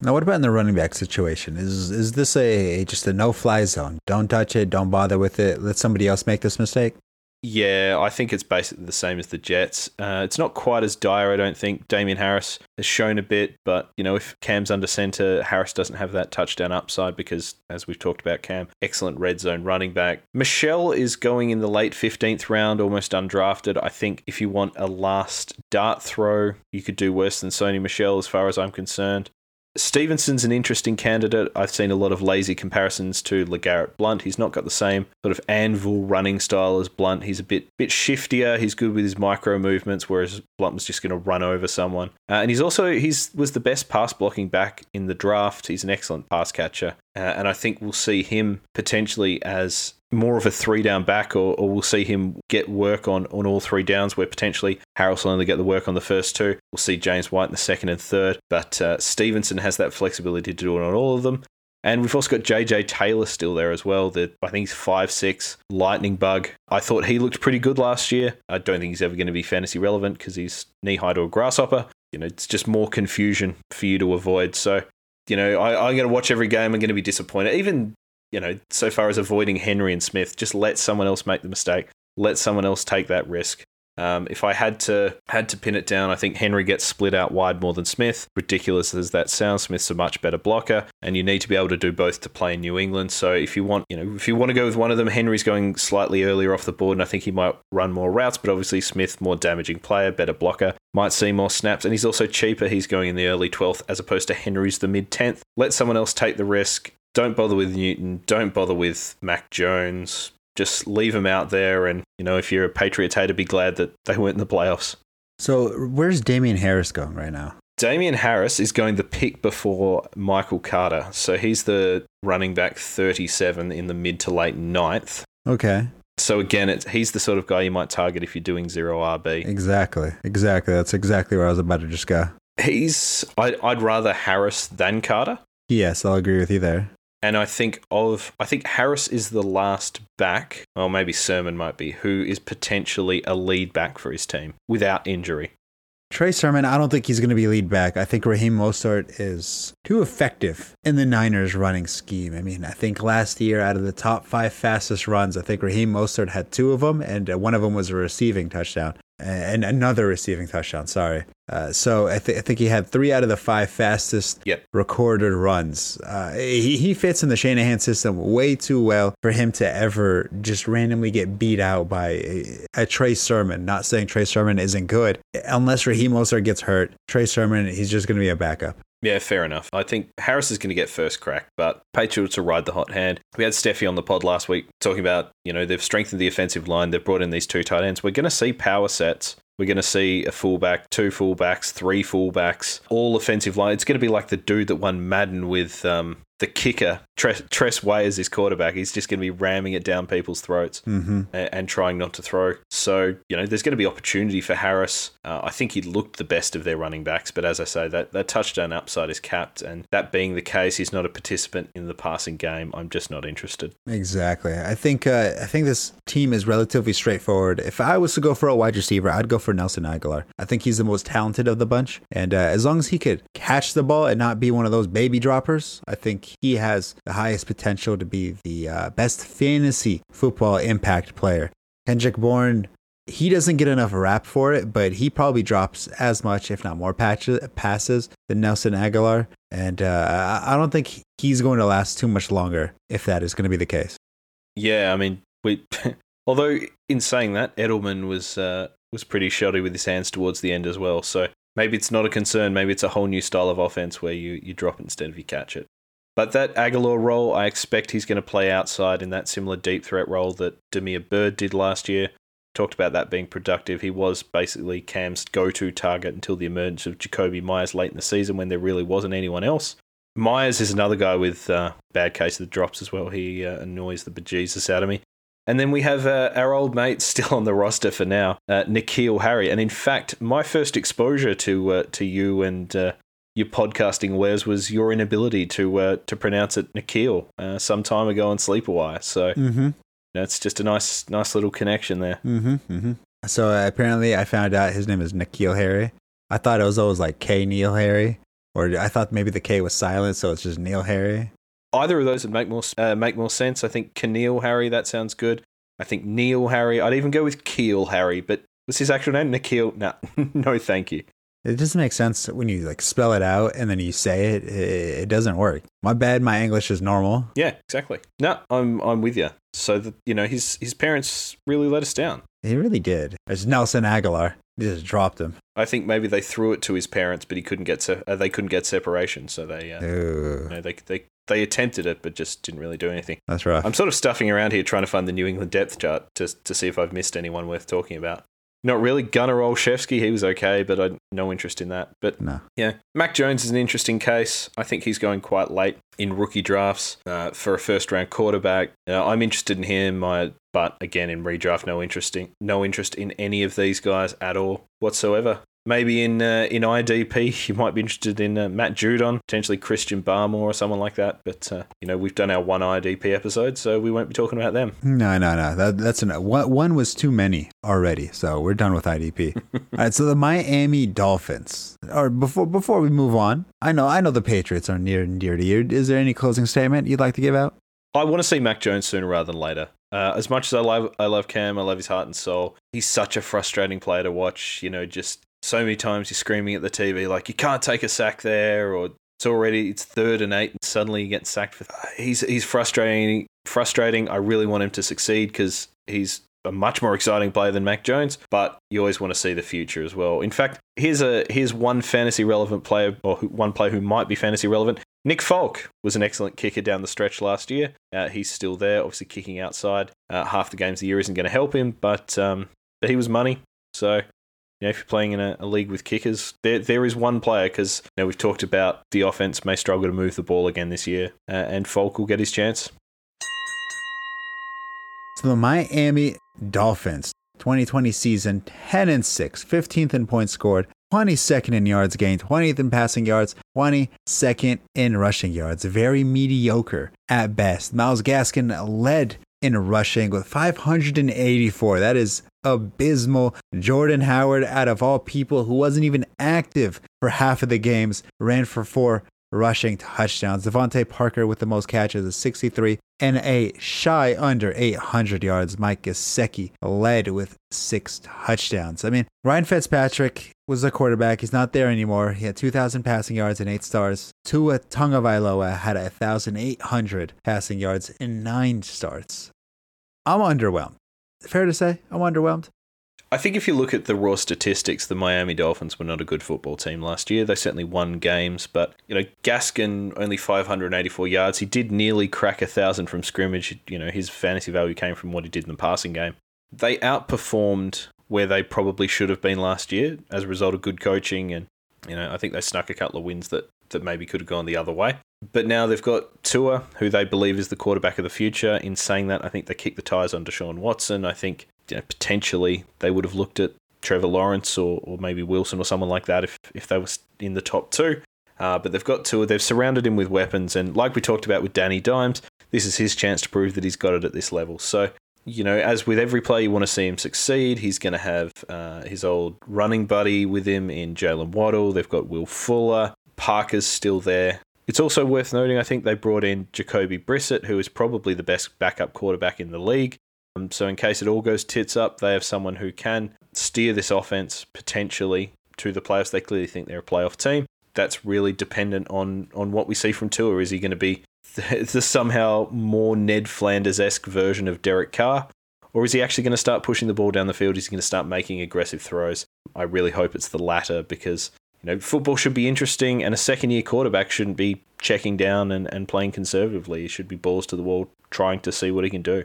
Now, what about in the running back situation? Is is this a just a no fly zone? Don't touch it. Don't bother with it. Let somebody else make this mistake. Yeah, I think it's basically the same as the Jets. Uh, it's not quite as dire, I don't think. Damien Harris has shown a bit, but you know, if Cam's under center, Harris doesn't have that touchdown upside because, as we've talked about, Cam, excellent red zone running back. Michel is going in the late fifteenth round, almost undrafted. I think if you want a last dart throw, you could do worse than Sony Michel, as far as I'm concerned. Stevenson's an interesting candidate. I've seen a lot of lazy comparisons to LeGarrette Blunt. He's not got the same sort of anvil running style as Blunt. He's a bit bit shiftier. He's good with his micro movements, whereas Blunt was just going to run over someone. Uh, and he's also he's was the best pass blocking back in the draft. He's an excellent pass catcher, uh, and I think we'll see him potentially as more of a three down back, or, or we'll see him get work on, on all three downs, where potentially Harris will only get the work on the first two. We'll see James White in the second and third, but uh, Stevenson has that flexibility to do it on all of them. And we've also got JJ Taylor still there as well. That I think he's five six lightning bug. I thought he looked pretty good last year. I don't think he's ever going to be fantasy relevant because he's knee high to a grasshopper. You know, it's just more confusion for you to avoid. So you know, I, am going to watch every game. I'm going to be disappointed. Even you know, so far as avoiding Henry and Smith, just let someone else make the mistake. Let someone else take that risk. Um, if I had to had to pin it down, I think Henry gets split out wide more than Smith. Ridiculous as that sounds, Smith's a much better blocker, and you need to be able to do both to play in New England. So if you want, you know, if you want to go with one of them, Henry's going slightly earlier off the board, and I think he might run more routes. But obviously Smith, more damaging player, better blocker, might see more snaps, and he's also cheaper. He's going in the early 12th as opposed to Henry's the mid 10th. Let someone else take the risk. Don't bother with Newton. Don't bother with Mac Jones. Just leave them out there. And, you know, if you're a Patriots hater, be glad that they weren't in the playoffs. So where's Damien Harris going right now? Damien Harris is going the pick before Michael Carter. So he's the running back 37 in the mid to late ninth. Okay. So again, it's, he's the sort of guy you might target if you're doing zero RB. Exactly. Exactly. That's exactly where I was about to just go. He's. I, I'd rather Harris than Carter. Yes, I'll agree with you there. And I think of I think Harris is the last back, or maybe Sermon might be, who is potentially a lead back for his team without injury. Trey Sermon, I don't think he's going to be lead back. I think Raheem Mostert is too effective in the Niners running scheme. I mean, I think last year, out of the top five fastest runs, I think Raheem Mostert had two of them, and uh, one of them was a receiving touchdown and another receiving touchdown. Sorry. Uh, so I, th- I, think he had three out of the five fastest yep. recorded runs. Uh, he, he fits in the Shanahan system way too well for him to ever just randomly get beat out by a, a Trey Sermon. Not saying Trey Sermon isn't good. Unless Raheem Mostert gets hurt, Trey Sermon, he's just going to be a backup. Yeah, fair enough. I think Harris is going to get first crack, but Patriots will ride the hot hand. We had Steffi on the pod last week talking about, you know, they've strengthened the offensive line. They've brought in these two tight ends. We're going to see power sets We're going to see a fullback, two fullbacks, three fullbacks, all offensive line. It's going to be like the dude that won Madden with um, the kicker, Tress, Tress Way as his quarterback. He's just going to be ramming it down people's throats Mm-hmm. and, and trying not to throw. So, you know, there's going to be opportunity for Harris. Uh, I think he looked the best of their running backs, but as I say, that, that touchdown upside is capped. And that being the case, he's not a participant in the passing game. I'm just not interested. Exactly. I think uh, I think this team is relatively straightforward. If I was to go for a wide receiver, I'd go for Nelson Agholor. I think he's the most talented of the bunch, and uh, as long as he could catch the ball and not be one of those baby droppers, I think he has the highest potential to be the uh, best fantasy football impact player. Kendrick Bourne. He doesn't get enough rap for it, but he probably drops as much, if not more, patch- passes than Nelson Agholor. And uh, I I don't think he's going to last too much longer if that is going to be the case. Yeah, I mean, we. although in saying that, Edelman was uh, was pretty shoddy with his hands towards the end as well. So maybe it's not a concern. Maybe it's a whole new style of offense where you you drop instead of you catch it. But that Agholor role, I expect he's going to play outside in that similar deep threat role that Damiere Byrd did last year. Talked about that being productive. He was basically Cam's go to target until the emergence of Jakobi Meyers late in the season when there really wasn't anyone else. Myers is another guy with uh, bad case of the drops as well. He uh, annoys the bejesus out of me. And then we have uh, our old mate still on the roster for now, uh, N'Keal Harry. And in fact, my first exposure to uh, to you and uh, your podcasting wares was your inability to uh, to pronounce it Nikhil uh, some time ago on Sleeper Wire. So Mm-hmm. that's just a nice nice little connection there. Mm-hmm. Mm-hmm. So uh, apparently, I found out his name is N'Keal Harry. I thought it was always like K Neil Harry, or I thought maybe the K was silent, so it's just Neil Harry. Either of those would make more uh, make more sense. I think Keneal Harry that sounds good. I think Neil Harry. I'd even go with Keel Harry, but what's his actual name? Nikhil? No, no, thank you. It doesn't make sense when you like spell it out and then you say it. It, it doesn't work. My bad. My English is normal. Yeah, exactly. No, I'm I'm with you. So that you know, his his parents really let us down. He really did. It's Nelson Agholor. He just dropped him. I think maybe they threw it to his parents, but he couldn't get se- uh, they couldn't get separation, so they uh, you know, they they they attempted it, but just didn't really do anything. that's right. I'm sort of stuffing around here trying to find the New England depth chart to to see if I've missed anyone worth talking about. Not really. Gunnar Olszewski, he was okay, but I no interest in that. But no. yeah, Mac Jones is an interesting case. I think he's going quite late in rookie drafts uh, for a first round quarterback. Uh, I'm interested in him, I, but again, in redraft, no interesting, no interest in any of these guys at all whatsoever. Maybe in uh, in IDP, you might be interested in uh, Matt Judon, potentially Christian Barmore or someone like that. But uh, you know, we've done our one IDP episode, so we won't be talking about them. No, no, no. That, that's enough. One, one was too many already, so we're done with IDP. All right, so the Miami Dolphins. Or before before we move on, I know I know the Patriots are near and dear to you. Is there any closing statement you'd like to give out? I want to see Mac Jones sooner rather than later. Uh, as much as I love, I love Cam, I love his heart and soul. He's such a frustrating player to watch. You know, just so many times you're screaming at the TV like you can't take a sack there, or it's already it's third and eight, and suddenly you get sacked for. He's he's frustrating. Frustrating. I really want him to succeed because he's a much more exciting player than Mac Jones, but you always want to see the future as well. In fact, here's a here's one fantasy relevant player or one player who might be fantasy relevant. Nick Folk was an excellent kicker down the stretch last year. Uh, he's still there, obviously kicking outside. Uh, half the games a year isn't going to help him, but um, but he was money. So you know, if you're playing in a, a league with kickers, there there is one player because you know we've talked about the offense may struggle to move the ball again this year, uh, and Folk will get his chance. So the Miami Dolphins 2020 season 10 and 6, 15th in points scored, 22nd in yards gained, 20th in passing yards, 22nd in rushing yards. Very mediocre at best. Myles Gaskin led in rushing with 584. That is abysmal. Jordan Howard, out of all people who wasn't even active for half of the games, ran for four rushing touchdowns. DeVante Parker with the most catches is 63 and a shy under 800 yards. Mike Gesicki led with six touchdowns. I mean, Ryan Fitzpatrick was the quarterback. He's not there anymore. He had 2,000 passing yards and eight stars. Tua Tagovailoa had 1,800 passing yards in nine starts. I'm underwhelmed. Fair to say, I'm underwhelmed. I think if you look at the raw statistics, the Miami Dolphins were not a good football team last year. They certainly won games, but you know, Gaskin only 584 yards. He did nearly crack a thousand from scrimmage. You know, his fantasy value came from what he did in the passing game. They outperformed where they probably should have been last year as a result of good coaching. And, you know, I think they snuck a couple of wins that, that maybe could have gone the other way. But now they've got Tua, who they believe is the quarterback of the future. In saying that, I think they kicked the tires on Deshaun Watson. I think you know, potentially they would have looked at Trevor Lawrence or, or maybe Wilson or someone like that if, if they were in the top two. Uh, but they've got Tua. They've surrounded him with weapons. And like we talked about with Danny Dimes, this is his chance to prove that he's got it at this level. So, you know, as with every player, you want to see him succeed. He's going to have uh, his old running buddy with him in Jalen Waddle. They've got Will Fuller. Parker's still there. It's also worth noting, I think they brought in Jacoby Brissett, who is probably the best backup quarterback in the league. Um, so, in case it all goes tits up, they have someone who can steer this offense potentially to the playoffs. They clearly think they're a playoff team. That's really dependent on on what we see from Tua. Is he going to be the, the somehow more Ned Flanders esque version of Derek Carr? Or is he actually going to start pushing the ball down the field? Is he going to start making aggressive throws? I really hope it's the latter because you know, football should be interesting, and a second year quarterback shouldn't be checking down and, and playing conservatively. He should be balls to the wall, trying to see what he can do.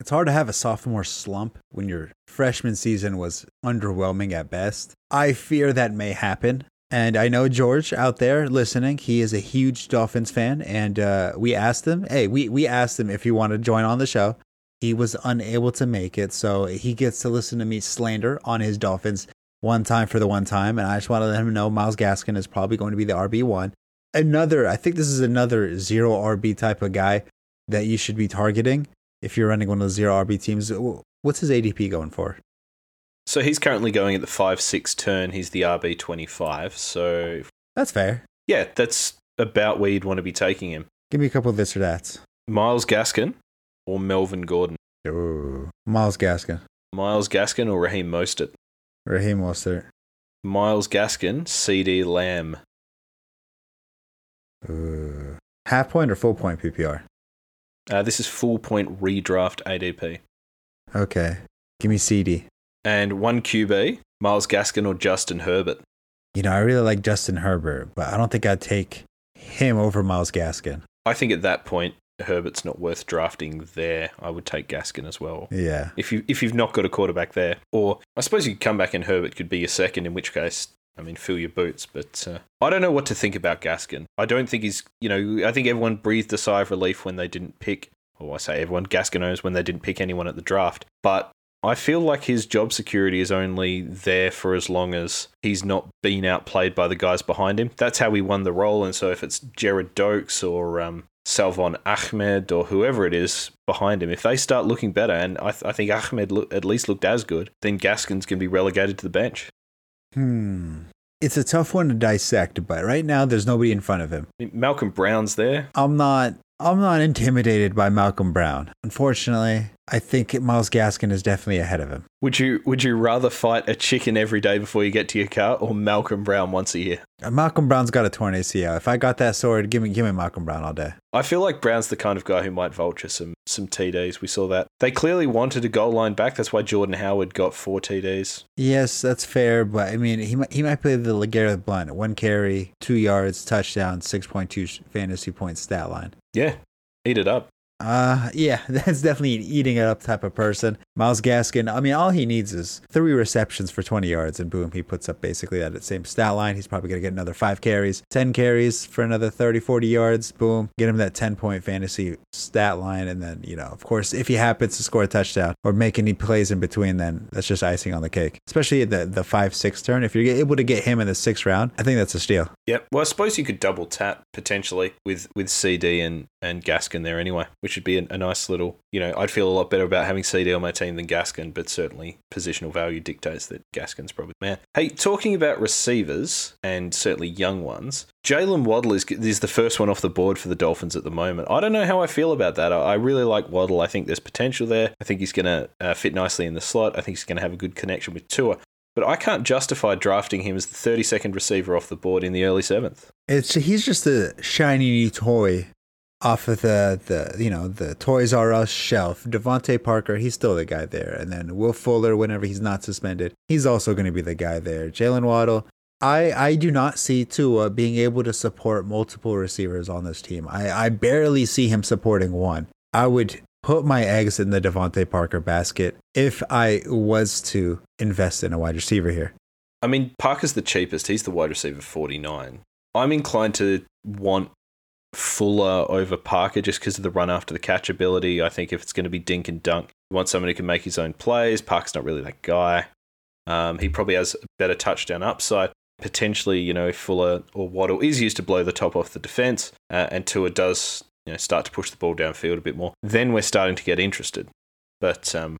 It's hard to have a sophomore slump when your freshman season was underwhelming at best. I fear that may happen. And I know George out there listening, he is a huge Dolphins fan. And uh, we asked him, hey, we, we asked him if he wanted to join on the show. He was unable to make it. So he gets to listen to me slander on his Dolphins one time for the one time. And I just want to let him know Myles Gaskin is probably going to be the RB1. Another, I think this is another zero RB type of guy that you should be targeting if you're running one of the zero RB teams. What's his ADP going for? So he's currently going at the 5 6 turn. He's the RB25. So that's fair. Yeah, that's about where you'd want to be taking him. Give me a couple of this or that's. Myles Gaskin or Melvin Gordon? Ooh, Myles Gaskin. Myles Gaskin or Raheem Mostert? Raheem Mostert. Myles Gaskin, CeeDee Lamb. Ooh. Half point or full point PPR? Uh, this is full point redraft ADP. Okay. Give me CD. And one QB, Myles Gaskin or Justin Herbert. You know, I really like Justin Herbert, but I don't think I'd take him over Myles Gaskin. I think at that point, Herbert's not worth drafting there. I would take Gaskin as well. Yeah. If you if you've not got a quarterback there, or I suppose you could come back and Herbert could be your second. In which case, I mean, fill your boots. But uh, I don't know what to think about Gaskin. I don't think he's. You know, I think everyone breathed a sigh of relief when they didn't pick. Or I say everyone Gaskin knows when they didn't pick anyone at the draft. But I feel like his job security is only there for as long as he's not being outplayed by the guys behind him. That's how he won the role. And so if it's Gerrid Doaks or um, Salvon Ahmed or whoever it is behind him, if they start looking better, and I, th- I think Ahmed lo- at least looked as good, then Gaskin's going to be relegated to the bench. Hmm. It's a tough one to dissect, but right now there's nobody in front of him. Malcolm Brown's there. I'm not I'm not intimidated by Malcolm Brown. Unfortunately, I think Myles Gaskin is definitely ahead of him. Would you Would you rather fight a chicken every day before you get to your car, or Malcolm Brown once a year? Uh, Malcolm Brown's got a torn ACL. If I got that sword, give me give me Malcolm Brown all day. I feel like Brown's the kind of guy who might vulture some some TDs. We saw that they clearly wanted a goal line back. That's why Jordan Howard got four TDs. Yes, that's fair, but I mean, he might he might play the LeGarrette Blunt, one carry, two yards, touchdown, six point two fantasy points stat line. Yeah, eat it up. Uh, yeah, that's definitely an eating it up type of person. Myles Gaskin, I mean, all he needs is three receptions for 20 yards, and boom, he puts up basically that same stat line. He's probably going to get another five carries, 10 carries for another 30, 40 yards. Boom, get him that 10 point fantasy stat line. And then, you know, of course, if he happens to score a touchdown or make any plays in between, then that's just icing on the cake, especially the, the 5 6 turn. If you're able to get him in the sixth round, I think that's a steal. Yep. Well, I suppose you could double tap potentially with, with CeeDee and, and Gaskin there anyway, which would be a, a nice little, you know, I'd feel a lot better about having CeeDee on my team than Gaskin, but certainly positional value dictates that Gaskin's probably the man. Hey, talking about receivers and certainly young ones, Jalen Waddle is is the first one off the board for the Dolphins at the moment. I don't know how I feel about that. I, I really like Waddle. I think there's potential there. I think he's going to uh, fit nicely in the slot. I think he's going to have a good connection with Tua. But I can't justify drafting him as the 32nd receiver off the board in the early seventh. It's he's just a shiny new toy off of the the you know the Toys R Us shelf. DeVante Parker, he's still the guy there, and then Will Fuller, whenever he's not suspended, he's also going to be the guy there. Jalen Waddle. I, I do not see Tua being able to support multiple receivers on this team. I, I barely see him supporting one. I would put my eggs in the DeVante Parker basket if I was to invest in a wide receiver here. I mean, Parker's the cheapest. He's the wide receiver 49. I'm inclined to want Fuller over Parker just because of the run after the catch ability. I think if it's going to be dink and dunk, you want someone who can make his own plays. Parker's not really that guy. Um, he probably has a better touchdown upside. Potentially, you know, Fuller or Waddle is used to blow the top off the defense, uh, and Tua does, you know, start to push the ball downfield a bit more, then we're starting to get interested. But um,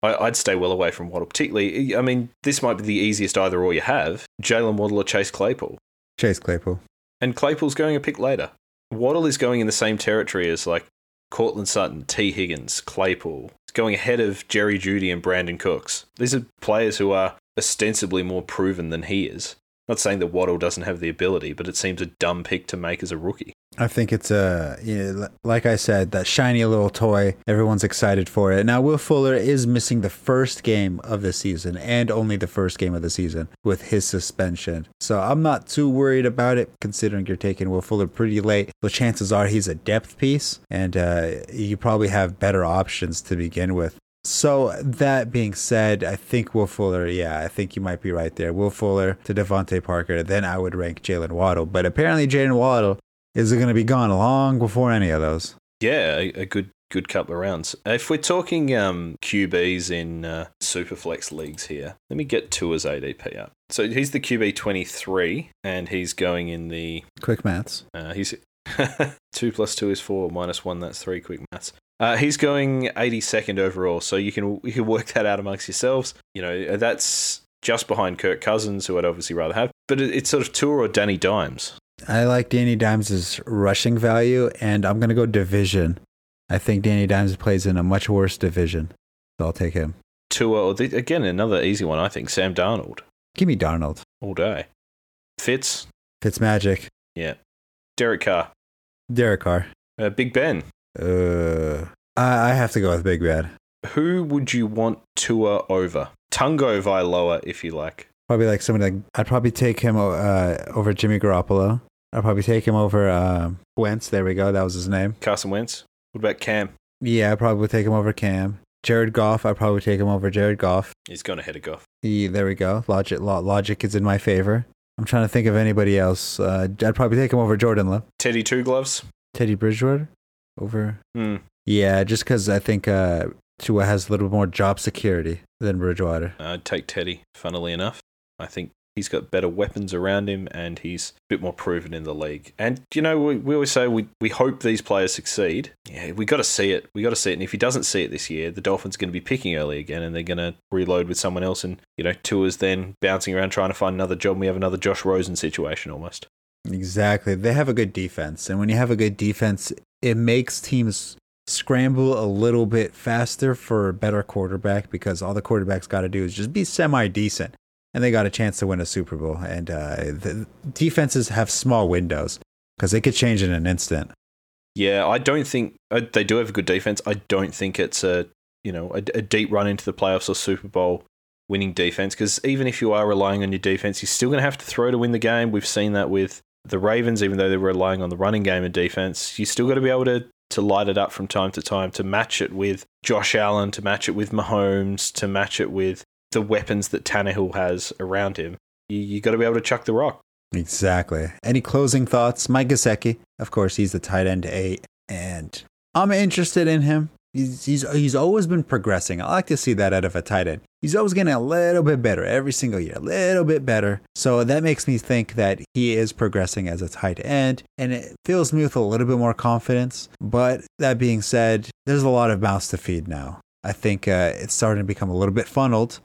I, would stay well away from Waddle. Particularly, I mean, this might be the easiest either or you have: Jalen Waddle or Chase Claypool. Chase Claypool. And Claypool's going a pick later. Waddle is going in the same territory as like Courtland Sutton, Tee Higgins, Claypool. It's going ahead of Jerry Jeudy and Brandin Cooks. These are players who are ostensibly more proven than he is. Not saying that Waddle doesn't have the ability, but it seems a dumb pick to make as a rookie. I think it's a, you know, like I said, that shiny little toy. Everyone's excited for it. Now, Will Fuller is missing the first game of the season and only the first game of the season with his suspension. So I'm not too worried about it, considering you're taking Will Fuller pretty late. The chances are he's a depth piece, and uh, you probably have better options to begin with. So that being said, I think Will Fuller, yeah, I think you might be right there. Will Fuller to DeVante Parker, then I would rank Jalen Waddle. But apparently Jalen Waddle is going to be gone long before any of those. Yeah, a, good good couple of rounds. If we're talking um, QBs in uh, Superflex leagues here, let me get Tua's ADP up. So he's the QB 23, and he's going in the. Quick maths. Uh, he's 2 plus 2 is 4, minus 1, that's 3 quick maths. Uh, he's going 82nd overall, so you can you can work that out amongst yourselves. You know that's just behind Kirk Cousins, who I'd obviously rather have. But it's sort of Tua or Danny Dimes. I like Danny Dimes' rushing value, and I'm going to go division. I think Danny Dimes plays in a much worse division, so I'll take him. Tua, or the, again, another easy one, I think. Sam Darnold. Give me Darnold. All day. Fitz. Fitz Magic. Yeah. Derek Carr. Derek Carr. Uh, Big Ben. Uh, I, I have to go with Big Ben. Who would you want Tua over? Tagovailoa, if you like. Probably like somebody like I'd probably take him uh, over Jimmy Garoppolo. I'd probably take him over uh, Wentz. There we go. That was his name. Carson Wentz. What about Cam? Yeah, I probably would take him over Cam. Jared Goff. I'd probably take him over Jared Goff. He's gone ahead of Goff. Yeah, there we go. Logic, logic is in my favor. I'm trying to think of anybody else. Uh, I'd probably take him over Jordan Love. Teddy Two Gloves. Teddy Bridgewater over. Hmm. Yeah, just because I think uh, Tua has a little more job security than Bridgewater. I'd take Teddy, funnily enough. I think he's got better weapons around him and he's a bit more proven in the league. And, you know, we, we always say we, we hope these players succeed. Yeah, we got to see it. We got to see it. And if he doesn't see it this year, the Dolphins are going to be picking early again and they're going to reload with someone else. And, you know, Tua's then bouncing around trying to find another job. We have another Josh Rosen situation almost. Exactly. They have a good defense. And when you have a good defense, it makes teams scramble a little bit faster for a better quarterback because all the quarterback's got to do is just be semi decent. And they got a chance to win a Super Bowl. And uh, the defenses have small windows because they could change in an instant. Yeah, I don't think uh, they do have a good defense. I don't think it's a you know a, a deep run into the playoffs or Super Bowl winning defense because even if you are relying on your defense, you're still going to have to throw to win the game. We've seen that with the Ravens, even though they're relying on the running game and defense, you still got to be able to to light it up from time to time to match it with Josh Allen, to match it with Mahomes, to match it with the weapons that Tannehill has around him. You, you got to be able to chuck the rock. Exactly. Any closing thoughts? Mike Gesicki, of course, he's the tight end eight, and I'm interested in him. He's, he's, he's always been progressing. I like to see that out of a tight end. He's always getting a little bit better every single year, a little bit better. So that makes me think that he is progressing as a tight end, and it fills me with a little bit more confidence. But that being said, there's a lot of mouths to feed now. I think uh, it's starting to become a little bit funneled,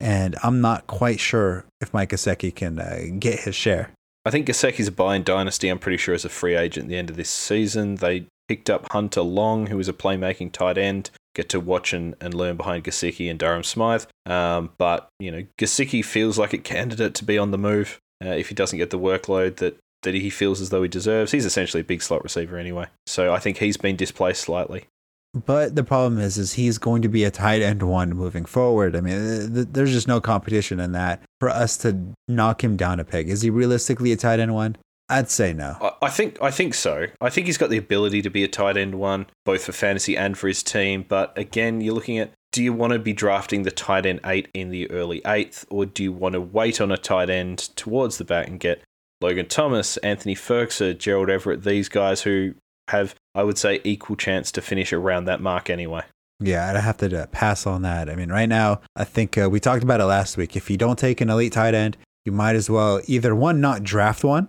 and I'm not quite sure if Mike Gesicki can uh, get his share. I think Gesicki's a buy in dynasty. I'm pretty sure as a free agent at the end of this season. They picked up Hunter Long, who was a playmaking tight end. Get to watch and, and learn behind Gesicki and Durham Smythe. Um, but, you know, Gesicki feels like a candidate to be on the move uh, if he doesn't get the workload that, that he feels as though he deserves. He's essentially a big slot receiver anyway. So I think he's been displaced slightly. But the problem is, is he's going to be a tight end one moving forward. I mean, th- there's just no competition in that for us to knock him down a peg. Is he realistically a tight end one? I'd say no. I, I think I think so. I think he's got the ability to be a tight end one, both for fantasy and for his team. But again, you're looking at do you want to be drafting the tight end eight in the early eighth, or do you want to wait on a tight end towards the back and get Logan Thomas, Anthony Firkser, Gerald Everett, these guys who have, I would say, equal chance to finish around that mark anyway. Yeah, I'd have to uh, pass on that. I mean, right now, I think uh, we talked about it last week. If you don't take an elite tight end, you might as well either one, not draft one,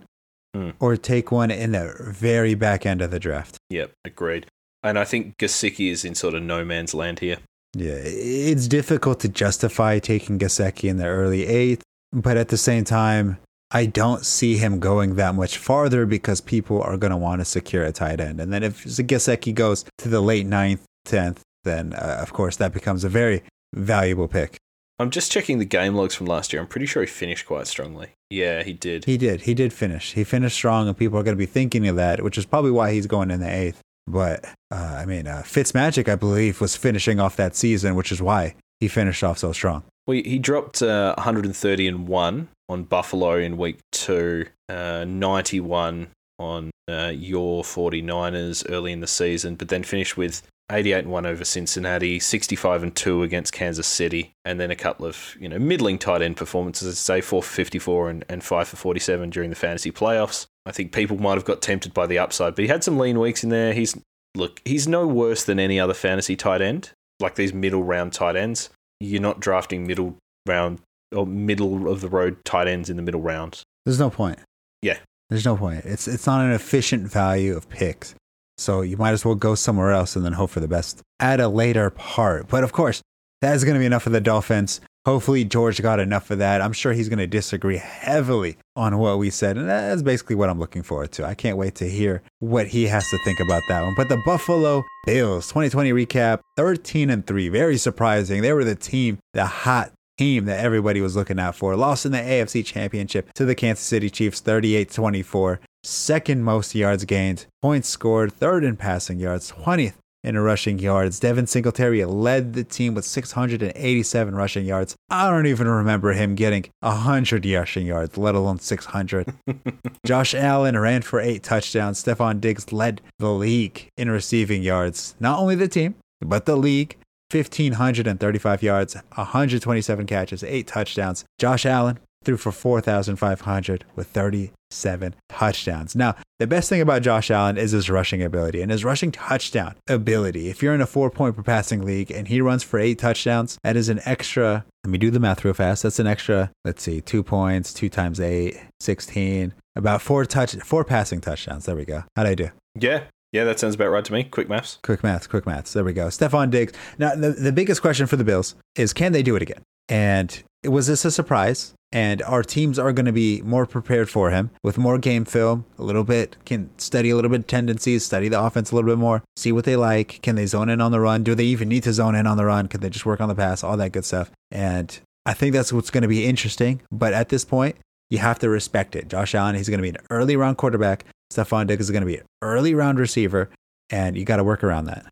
Hmm. or take one in the very back end of the draft. Yep, agreed. And I think Gesicki is in sort of no man's land here. Yeah, it's difficult to justify taking Gesicki in the early eighth, but at the same time, I don't see him going that much farther because people are going to want to secure a tight end. And then if Gesicki goes to the late ninth, tenth, then uh, of course that becomes a very valuable pick. I'm just checking the game logs from last year. I'm pretty sure he finished quite strongly. Yeah, he did. He did. He did finish. He finished strong, and people are going to be thinking of that, which is probably why he's going in the eighth. But uh, I mean, uh, Fitzmagic, I believe, was finishing off that season, which is why he finished off so strong. Well, he dropped uh, 130 and one on Buffalo in week two, uh, 91 on uh, your 49ers early in the season, but then finished with 88 and 1 over Cincinnati, 65 and 2 against Kansas City, and then a couple of, you know, middling tight end performances, say 4 for 54 and, and 5 for 47 during the fantasy playoffs. I think people might have got tempted by the upside, but he had some lean weeks in there. He's look, he's no worse than any other fantasy tight end, like these middle round tight ends. You're not drafting middle round or middle of the road tight ends in the middle rounds. There's no point. Yeah. There's no point. It's it's not an efficient value of picks. So you might as well go somewhere else and then hope for the best at a later part. But of course, that is going to be enough of the Dolphins. Hopefully, George got enough of that. I'm sure he's going to disagree heavily on what we said. And that's basically what I'm looking forward to. I can't wait to hear what he has to think about that one. But the Buffalo Bills 2020 recap 13 and 3. Very surprising. They were the team, the hot team that everybody was looking out for. Lost in the AFC Championship to the Kansas City Chiefs 38 24. Second most yards gained, points scored, third in passing yards, 20th in rushing yards. Devin Singletary led the team with 687 rushing yards. I don't even remember him getting 100 rushing yards, let alone 600. Josh Allen ran for eight touchdowns. Stefon Diggs led the league in receiving yards. Not only the team, but the league. 1,535 yards, 127 catches, eight touchdowns. Josh Allen threw for 4,500 with 37 touchdowns. Now, the best thing about Josh Allen is his rushing ability and his rushing touchdown ability. If you're in a four point per passing league and he runs for eight touchdowns, that is an extra. Let me do the math real fast. That's an extra, let's see, two points, two times eight, 16, about four touch, four passing touchdowns. There we go. How'd I do? Yeah, yeah, that sounds about right to me. Quick maths. Quick maths, quick maths. There we go. Stefon Diggs. Now, the, the biggest question for the Bills is can they do it again? And was this a surprise? And our teams are going to be more prepared for him with more game film, a little bit, can study a little bit of tendencies, study the offense a little bit more, see what they like. Can they zone in on the run? Do they even need to zone in on the run? Can they just work on the pass? All that good stuff. And I think that's what's going to be interesting. But at this point, you have to respect it. Josh Allen, he's going to be an early round quarterback. Stefon Diggs is going to be an early round receiver, and you got to work around that.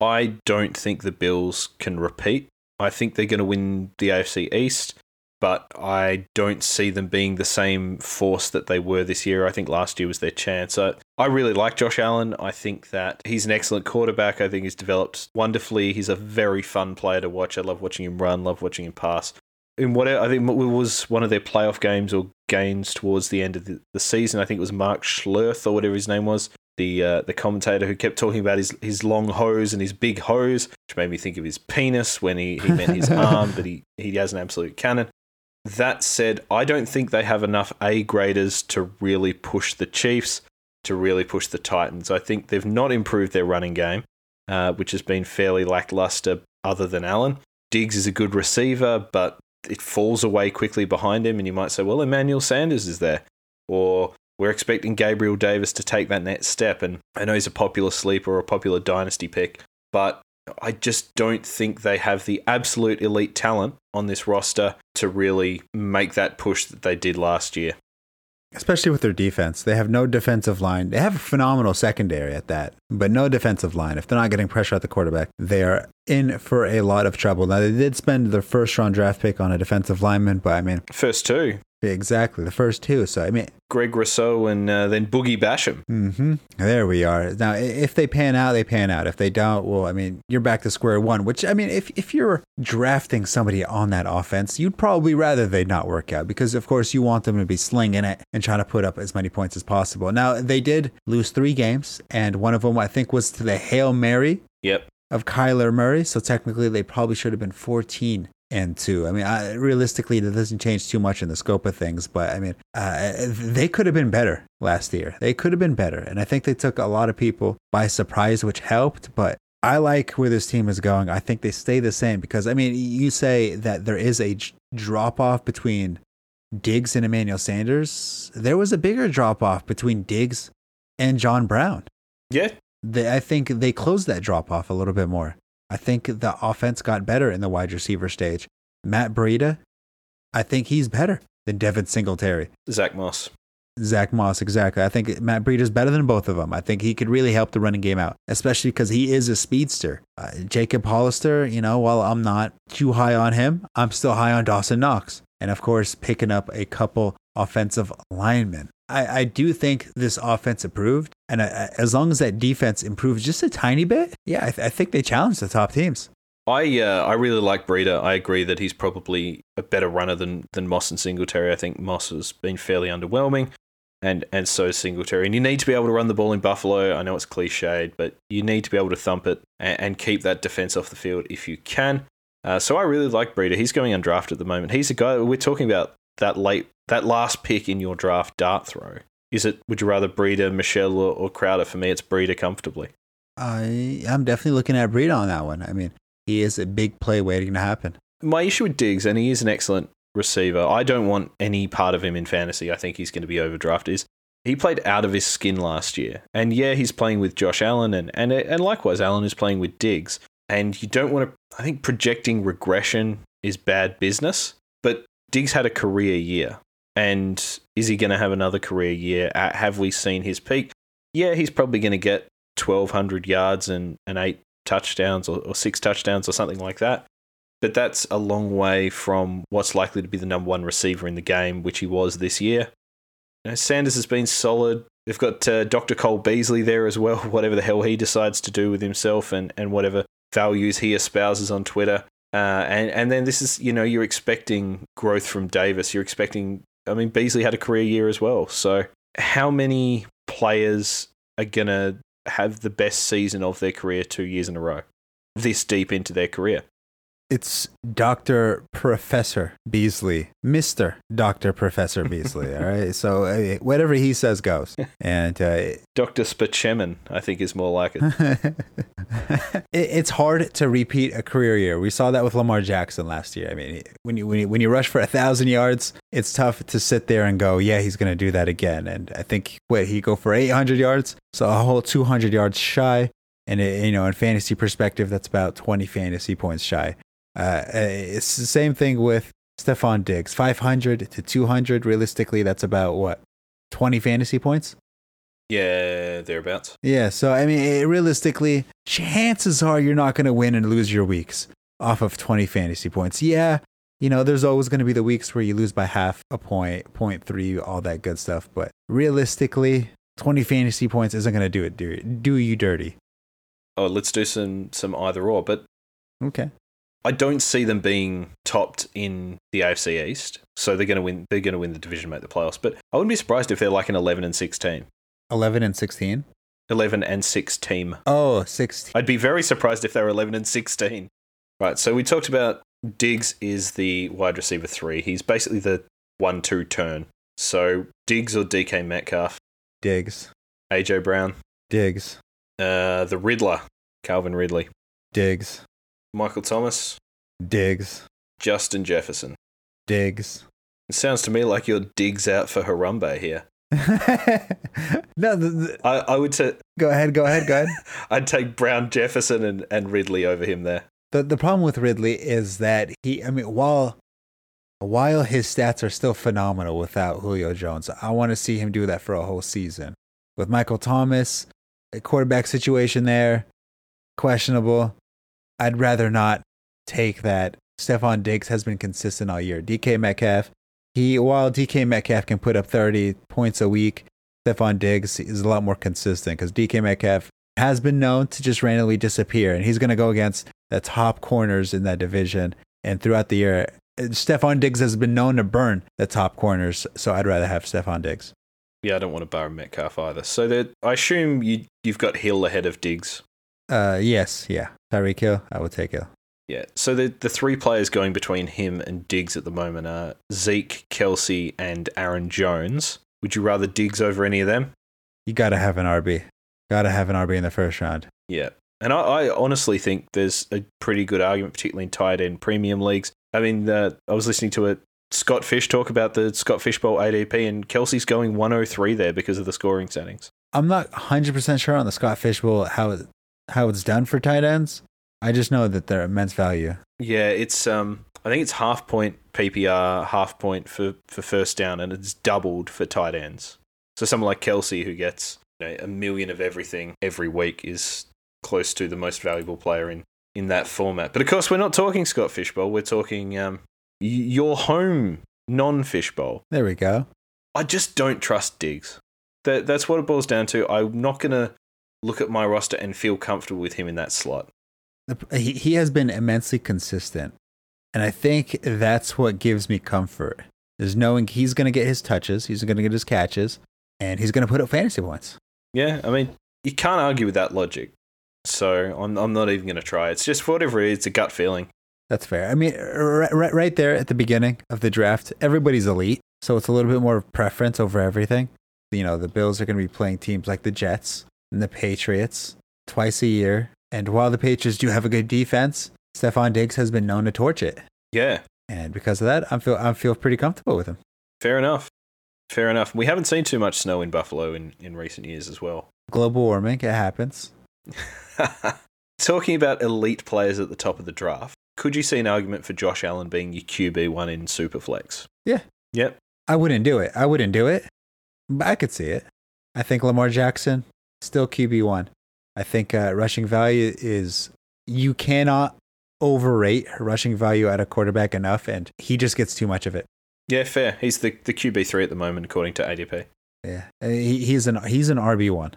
I don't think the Bills can repeat. I think they're going to win the AFC East, but I don't see them being the same force that they were this year. I think last year was their chance. I, I really like Josh Allen. I think that he's an excellent quarterback. I think he's developed wonderfully. He's a very fun player to watch. I love watching him run, love watching him pass. In what I think it was one of their playoff games or games towards the end of the, the season, I think it was Mark Schlereth or whatever his name was, the uh, the commentator who kept talking about his, his long hose and his big hose, which made me think of his penis when he, he meant his arm, but he, he has an absolute cannon. That said, I don't think they have enough A graders to really push the Chiefs, to really push the Titans. I think they've not improved their running game, uh, which has been fairly lackluster other than Allen. Diggs is a good receiver, but it falls away quickly behind him, and you might say, well, Emmanuel Sanders is there. Or we're expecting Gabriel Davis to take that next step. And I know he's a popular sleeper or a popular dynasty pick, but I just don't think they have the absolute elite talent on this roster to really make that push that they did last year. Especially with their defense. They have no defensive line. They have a phenomenal secondary at that, but no defensive line. If they're not getting pressure at the quarterback, they are in for a lot of trouble. Now, they did spend their first round draft pick on a defensive lineman, but I mean, First two. Exactly, the first two. So I mean, Greg Rousseau and uh, then Boogie Basham. Mm-hmm. there we are. Now, if they pan out, they pan out. If they don't, well, I mean, you're back to square one. Which I mean, if if you're drafting somebody on that offense, you'd probably rather they not work out because, of course, you want them to be slinging it and trying to put up as many points as possible. Now, they did lose three games, and one of them I think was to the hail mary Yep. of Kyler Murray. So technically, they probably should have been 14 and two. I mean, I, realistically, that doesn't change too much in the scope of things. But I mean, uh, they could have been better last year. They could have been better, and I think they took a lot of people by surprise, which helped. But I like where this team is going. I think they stay the same because I mean, you say that there is a drop off between Diggs and Emmanuel Sanders. There was a bigger drop off between Diggs and John Brown Yeah. they, I think they closed that drop off a little bit more. I think the offense got better in the wide receiver stage. Matt Breida, I think he's better than Devin Singletary. Zach Moss. Zach Moss, exactly. I think Matt Breida is better than both of them. I think he could really help the running game out, especially because he is a speedster. Uh, Jacob Hollister, you know, while I'm not too high on him, I'm still high on Dawson Knox. And of course, picking up a couple offensive linemen. I, I do think this offense improved. And uh, as long as that defense improves just a tiny bit, yeah, I, th- I think they challenge the top teams. I uh, I really like Breida. I agree that he's probably a better runner than than Moss and Singletary. I think Moss has been fairly underwhelming, and and so Singletary. And you need to be able to run the ball in Buffalo. I know it's cliched, but you need to be able to thump it and, and keep that defense off the field if you can. Uh, so I really like Breida. He's going undrafted at the moment. He's a guy we're talking about that late that last pick in your draft dart throw. Is it? Would you rather Breida, Michel, or, or Crowder? For me, it's Breida comfortably. I I'm definitely looking at Breida on that one. I mean, he is a big play waiting to happen. my issue with Diggs, and he is an excellent receiver. I don't want any part of him in fantasy. I think he's going to be overdrafted. Is he played out of his skin last year, and yeah, he's playing with Josh Allen, and and and likewise, Allen is playing with Diggs. And you don't want to. I think projecting regression is bad business. But Diggs had a career year, and is he going to have another career year? Uh, Have we seen his peak? Yeah, he's probably going to get twelve hundred yards and and eight touchdowns or, or six touchdowns or something like that but that's a long way from what's likely to be the number one receiver in the game, which he was this year. You know, Sanders has been solid. They've got uh, Dr. Cole Beasley there as well, whatever the hell he decides to do with himself and, and whatever values he espouses on Twitter. Uh, and, and then this is, you know, you're expecting growth from Davis. You're expecting, I mean, Beasley had a career year as well. So, how many players are going to have the best season of their career two years in a row, this deep into their career? It's Dr. Professor Beasley, Mr. Dr. Professor Beasley. all right. So uh, whatever he says goes. And uh, Dr. Spachemin, I think, is more like it. it, it's hard to repeat a career year. We saw that with Lamar Jackson last year. I mean, when you when you, when you rush for a thousand yards, it's tough to sit there and go, "Yeah, he's going to do that again." And I think what he go for eight hundred yards, so a whole two hundred yards shy. And it, you know, in fantasy perspective, that's about twenty fantasy points shy. Uh, it's the same thing with Stefon Diggs, five hundred to two hundred. Realistically, that's about what twenty fantasy points. Yeah, thereabouts. Yeah, so I mean, it, realistically, chances are you're not going to win and lose your weeks off of 20 fantasy points. Yeah, you know, there's always going to be the weeks where you lose by half a point, point three, all that good stuff. But realistically, 20 fantasy points isn't going to do it, do, do you dirty. Oh, let's do some some either or. But Okay. I don't see them being topped in the AFC East, so they're going to win. They're going to win the division, make the playoffs. But I wouldn't be surprised if they're like an eleven and six team, 11 and 16. eleven and six team. Oh, 16. I'd be very surprised if they were eleven and sixteen. Right. So we talked about Diggs is the wide receiver three. He's basically the one-two turn. So Diggs or DK Metcalf, Diggs. AJ Brown, Diggs. uh, the Riddler, Calvin Ridley, Diggs. Michael Thomas, Diggs. Justin Jefferson. Diggs. It sounds to me like your digs out for Harambe here. no, the, the, I, I would say go ahead, go ahead, go ahead. I'd take Brown, Jefferson, and, and Ridley over him there. The the problem with Ridley is that he I mean while while his stats are still phenomenal without Julio Jones, I want to see him do that for a whole season. With Michael Thomas, a quarterback situation there, questionable. I'd rather not take that. Stefon Diggs has been consistent all year. DK Metcalf He while DK Metcalf can put up 30 points a week, Stefon Diggs is a lot more consistent because DK Metcalf has been known to just randomly disappear, and he's going to go against the top corners in that division. And throughout the year, Stefon Diggs has been known to burn the top corners, so I'd rather have Stefon Diggs. Yeah, I don't want to borrow Metcalf either. So I assume you you've got Hill ahead of Diggs. Uh, yes, yeah, Tyreek Hill, I would take Hill. Yeah. So the the three players going between him and Diggs at the moment are Zeke, Kelce, and Aaron Jones. Would you rather Diggs over any of them? You got to have an RB. Got to have an RB in the first round. Yeah. And I, I, honestly think there's a pretty good argument, particularly in tight end premium leagues. I mean, uh, I was listening to a Scott Fish talk about the Scott Fish Bowl ADP, and Kelce's going 103 there because of the scoring settings. I'm not 100% sure on the Scott Fish Bowl how, how it's done for tight ends. I just know that they're immense value. Yeah, it's um, I think it's half point PPR, half point for, for first down, and it's doubled for tight ends. So someone like Kelce, who gets you know, a million of everything every week, is close to the most valuable player in, in that format. But of course, we're not talking Scott Fish Bowl. We're talking um, your home non Fishbowl. There we go. I just don't trust Diggs. That, that's what it boils down to. I'm not going to look at my roster and feel comfortable with him in that slot. He, he has been immensely consistent. And I think that's what gives me comfort is knowing he's going to get his touches, he's going to get his catches, and he's going to put up fantasy points. Yeah, I mean, you can't argue with that logic. So I'm, I'm not even going to try. It's just whatever it is, it's a gut feeling. That's fair. I mean, right, right there at the beginning of the draft, everybody's elite. So it's a little bit more preference over everything. You know, the Bills are going to be playing teams like the Jets and the Patriots twice a year. And while the Patriots do have a good defense, Stefon Diggs has been known to torch it. Yeah. And because of that, I feel I feel pretty comfortable with him. Fair enough. Fair enough. We haven't seen too much snow in Buffalo in, in recent years as well. Global warming, it happens. Talking about elite players at the top of the draft, could you see an argument for Josh Allen being your QB1 in Superflex? Yeah. Yep. I wouldn't do it. I wouldn't do it, but I could see it. I think Lamar Jackson, still QB1. I think uh, rushing value is, you cannot overrate rushing value at a quarterback enough, and he just gets too much of it. Yeah, fair. He's the, the QB3 at the moment, according to ADP. Yeah. Uh, he, he's an, he's an RB1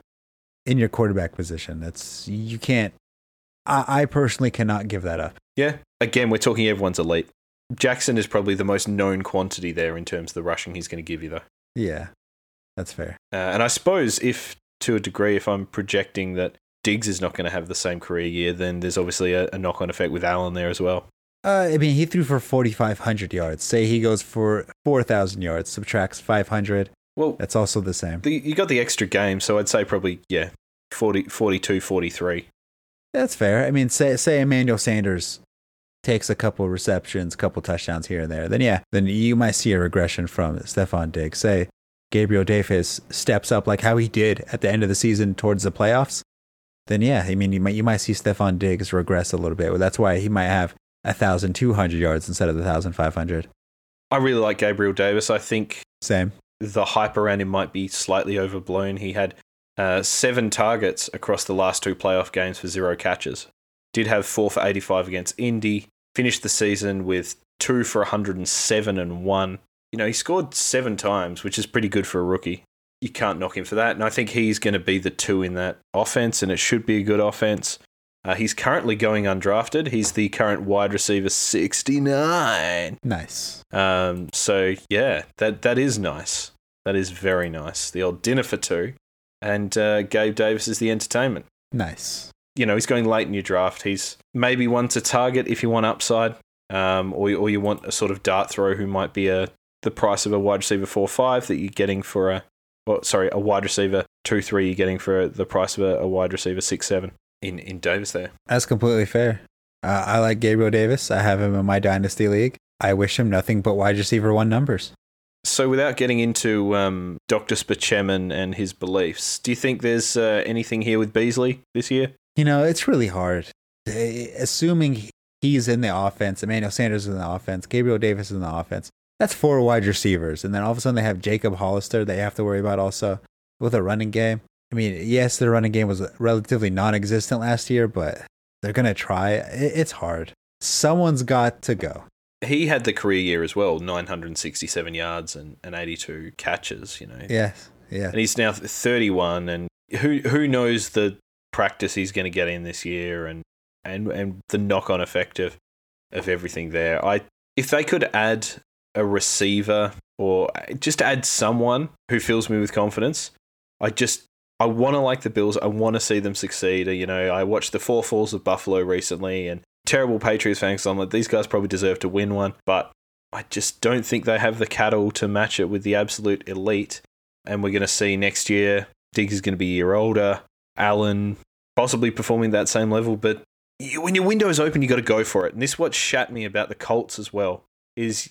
in your quarterback position. That's, you can't, I, I personally cannot give that up. Yeah. Again, we're talking everyone's elite. Jackson is probably the most known quantity there in terms of the rushing he's going to give you, though. Yeah, that's fair. Uh, and I suppose if, to a degree, if I'm projecting that Diggs is not going to have the same career year, then there's obviously a, a knock on effect with Allen there as well. Uh, I mean, he threw for 4,500 yards. Say he goes for 4,000 yards, subtracts 500. Well, that's also the same. The, you got the extra game, so I'd say probably, yeah, 40, 42, 43. That's fair. I mean, say, say Emmanuel Sanders takes a couple receptions, couple touchdowns here and there, then yeah, then you might see a regression from Stefon Diggs. Say Gabriel Davis steps up like how he did at the end of the season towards the playoffs then yeah, I mean, you might you might see Stefon Diggs regress a little bit. Well, that's why he might have thousand two hundred yards instead of the thousand five hundred. I really like Gabriel Davis. I think same. The hype around him might be slightly overblown. He had uh, seven targets across the last two playoff games for zero catches. Did have four for eighty five against Indy. Finished the season with two for 107 and one. You know, he scored seven times, which is pretty good for a rookie you can't knock him for that. And I think he's going to be the two in that offense, and it should be a good offense. Uh, he's currently going undrafted. He's the current wide receiver 69. Nice. Um, so, yeah, that, that is nice. That is very nice. The old dinner for two. And uh, Gabe Davis is the entertainment. Nice. You know, he's going late in your draft. He's maybe one to target if you want upside, um, or, or you want a sort of dart throw who might be a the price of a wide receiver 4 5 that you're getting for a well, sorry, a wide receiver two three you're getting for the price of a, a wide receiver six seven in in Davis there. That's completely fair. Uh, I like Gabriel Davis. I have him in my dynasty league. I wish him nothing but wide receiver one numbers. So, without getting into um, Dr. Spaceman and his beliefs, do you think there's uh, anything here with Beasley this year? You know, it's really hard. Assuming he's in the offense, Emmanuel Sanders is in the offense, Gabriel Davis is in the offense, that's four wide receivers. And then all of a sudden they have Jacob Hollister they have to worry about also with a running game. I mean, yes, the running game was relatively non existent last year, but they're going to try. It's hard. Someone's got to go. he had the career year as well 967 yards and, and 82 catches, you know. Yes. Yeah. And he's now 31, and who who knows the practice he's going to get in this year and, and, and the knock on effect of, of everything there. I If they could add a receiver or just add someone who fills me with confidence, I just I want to like the Bills. I want to see them succeed. You know, I watched the four falls of Buffalo recently, and terrible Patriots fans. So I'm like, these guys probably deserve to win one, but I just don't think they have the cattle to match it with the absolute elite. And we're going to see next year, Diggs is going to be a year older. Allen possibly performing that same level, but when your window is open, you got to go for it. And this is what shat me about the Colts as well is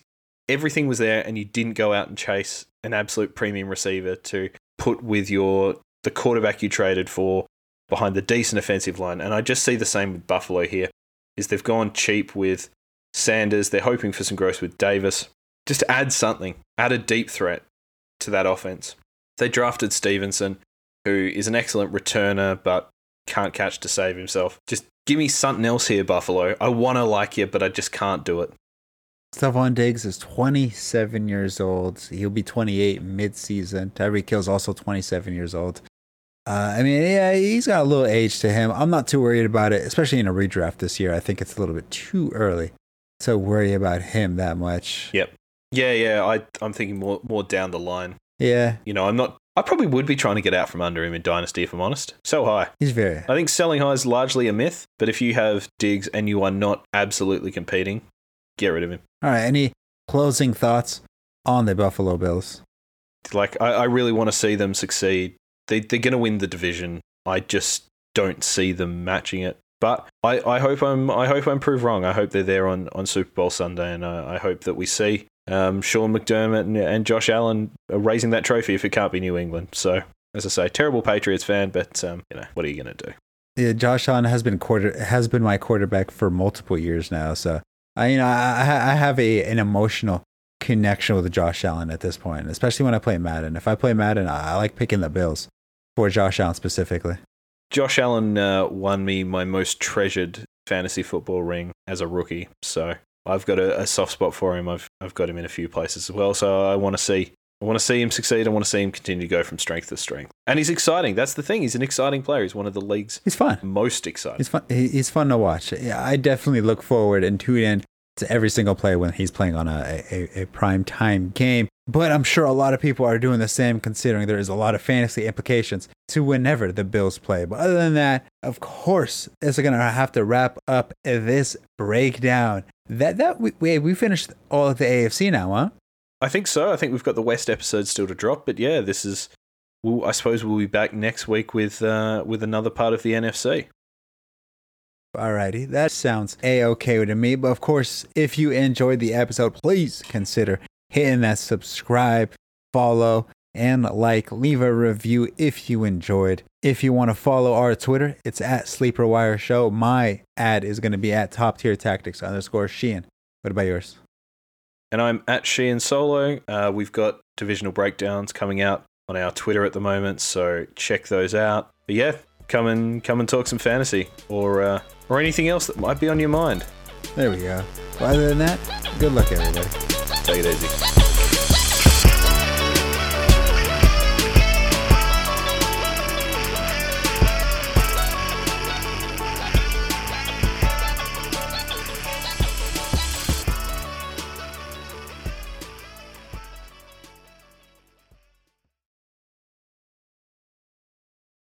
everything was there, and you didn't go out and chase an absolute premium receiver to put with your the quarterback you traded for behind the decent offensive line. And I just see the same with Buffalo here. Is they've gone cheap with Sanders. They're hoping for some growth with Davis. Just add something, add a deep threat to that offense. They drafted Stevenson, who is an excellent returner, but can't catch to save himself. Just give me something else here, Buffalo. I want to like you, but I just can't do it. Stefon Diggs is 27 years old. He'll be 28 mid-season. Tyreek Hill's also 27 years old. Uh, I mean, yeah, he's got a little age to him. I'm not too worried about it, especially in a redraft this year. I think it's a little bit too early to worry about him that much. Yep. Yeah, yeah. I, I'm thinking more more down the line. Yeah. You know, I'm not. I probably would be trying to get out from under him in Dynasty if I'm honest. So high. He's very. I think selling high is largely a myth, but if you have Diggs and you are not absolutely competing, get rid of him. All right. Any closing thoughts on the Buffalo Bills? Like, I, I really want to see them succeed. They, they're going to win the division. I just don't see them matching it. But I, I hope I'm I hope I'm proved wrong. I hope they're there on, on Super Bowl Sunday, and I, I hope that we see um, Sean McDermott and, and Josh Allen raising that trophy if it can't be New England. So as I say, terrible Patriots fan, but um, you know what are you going to do? Yeah, Josh Allen has been quarter has been my quarterback for multiple years now. So I you know I I have a an emotional connection with Josh Allen at this point, especially when I play Madden. If I play Madden, I, I like picking the Bills for Josh Allen specifically. Josh Allen uh, won me my most treasured fantasy football ring as a rookie, so I've got a, a, soft spot for him. I've I've got him in a few places as well, so I want to see I want to see him succeed. I want to see him continue to go from strength to strength, and he's exciting. That's the thing. He's an exciting player. He's one of the league's he's fun most exciting. He's fun. He's fun to watch. I definitely look forward and tune in to every single play when he's playing on a, a, a prime time game. But I'm sure a lot of people are doing the same, considering there is a lot of fantasy implications to whenever the Bills play. But other than that, of course, it's going to have to wrap up this breakdown. That that we, we we finished all of the AFC now, huh? I think so. I think we've got the West episode still to drop, but yeah, this is. We'll, I suppose we'll be back next week with uh, with another part of the NFC. Alrighty, that sounds a-okay to me. But of course, if you enjoyed the episode, please consider hitting that subscribe, follow, and like. Leave a review if you enjoyed. If you want to follow our Twitter, it's at Sleeper Wire Show. My ad is going to be at Top Tier Tactics underscore Sheehan. What about yours? And I'm at Sheehan Solo. Uh, we've got divisional breakdowns coming out on our Twitter at the moment, so check those out. But yeah, come and come and talk some fantasy or uh, or anything else that might be on your mind. There we go. Well, other than that, good luck, everybody. Take it easy.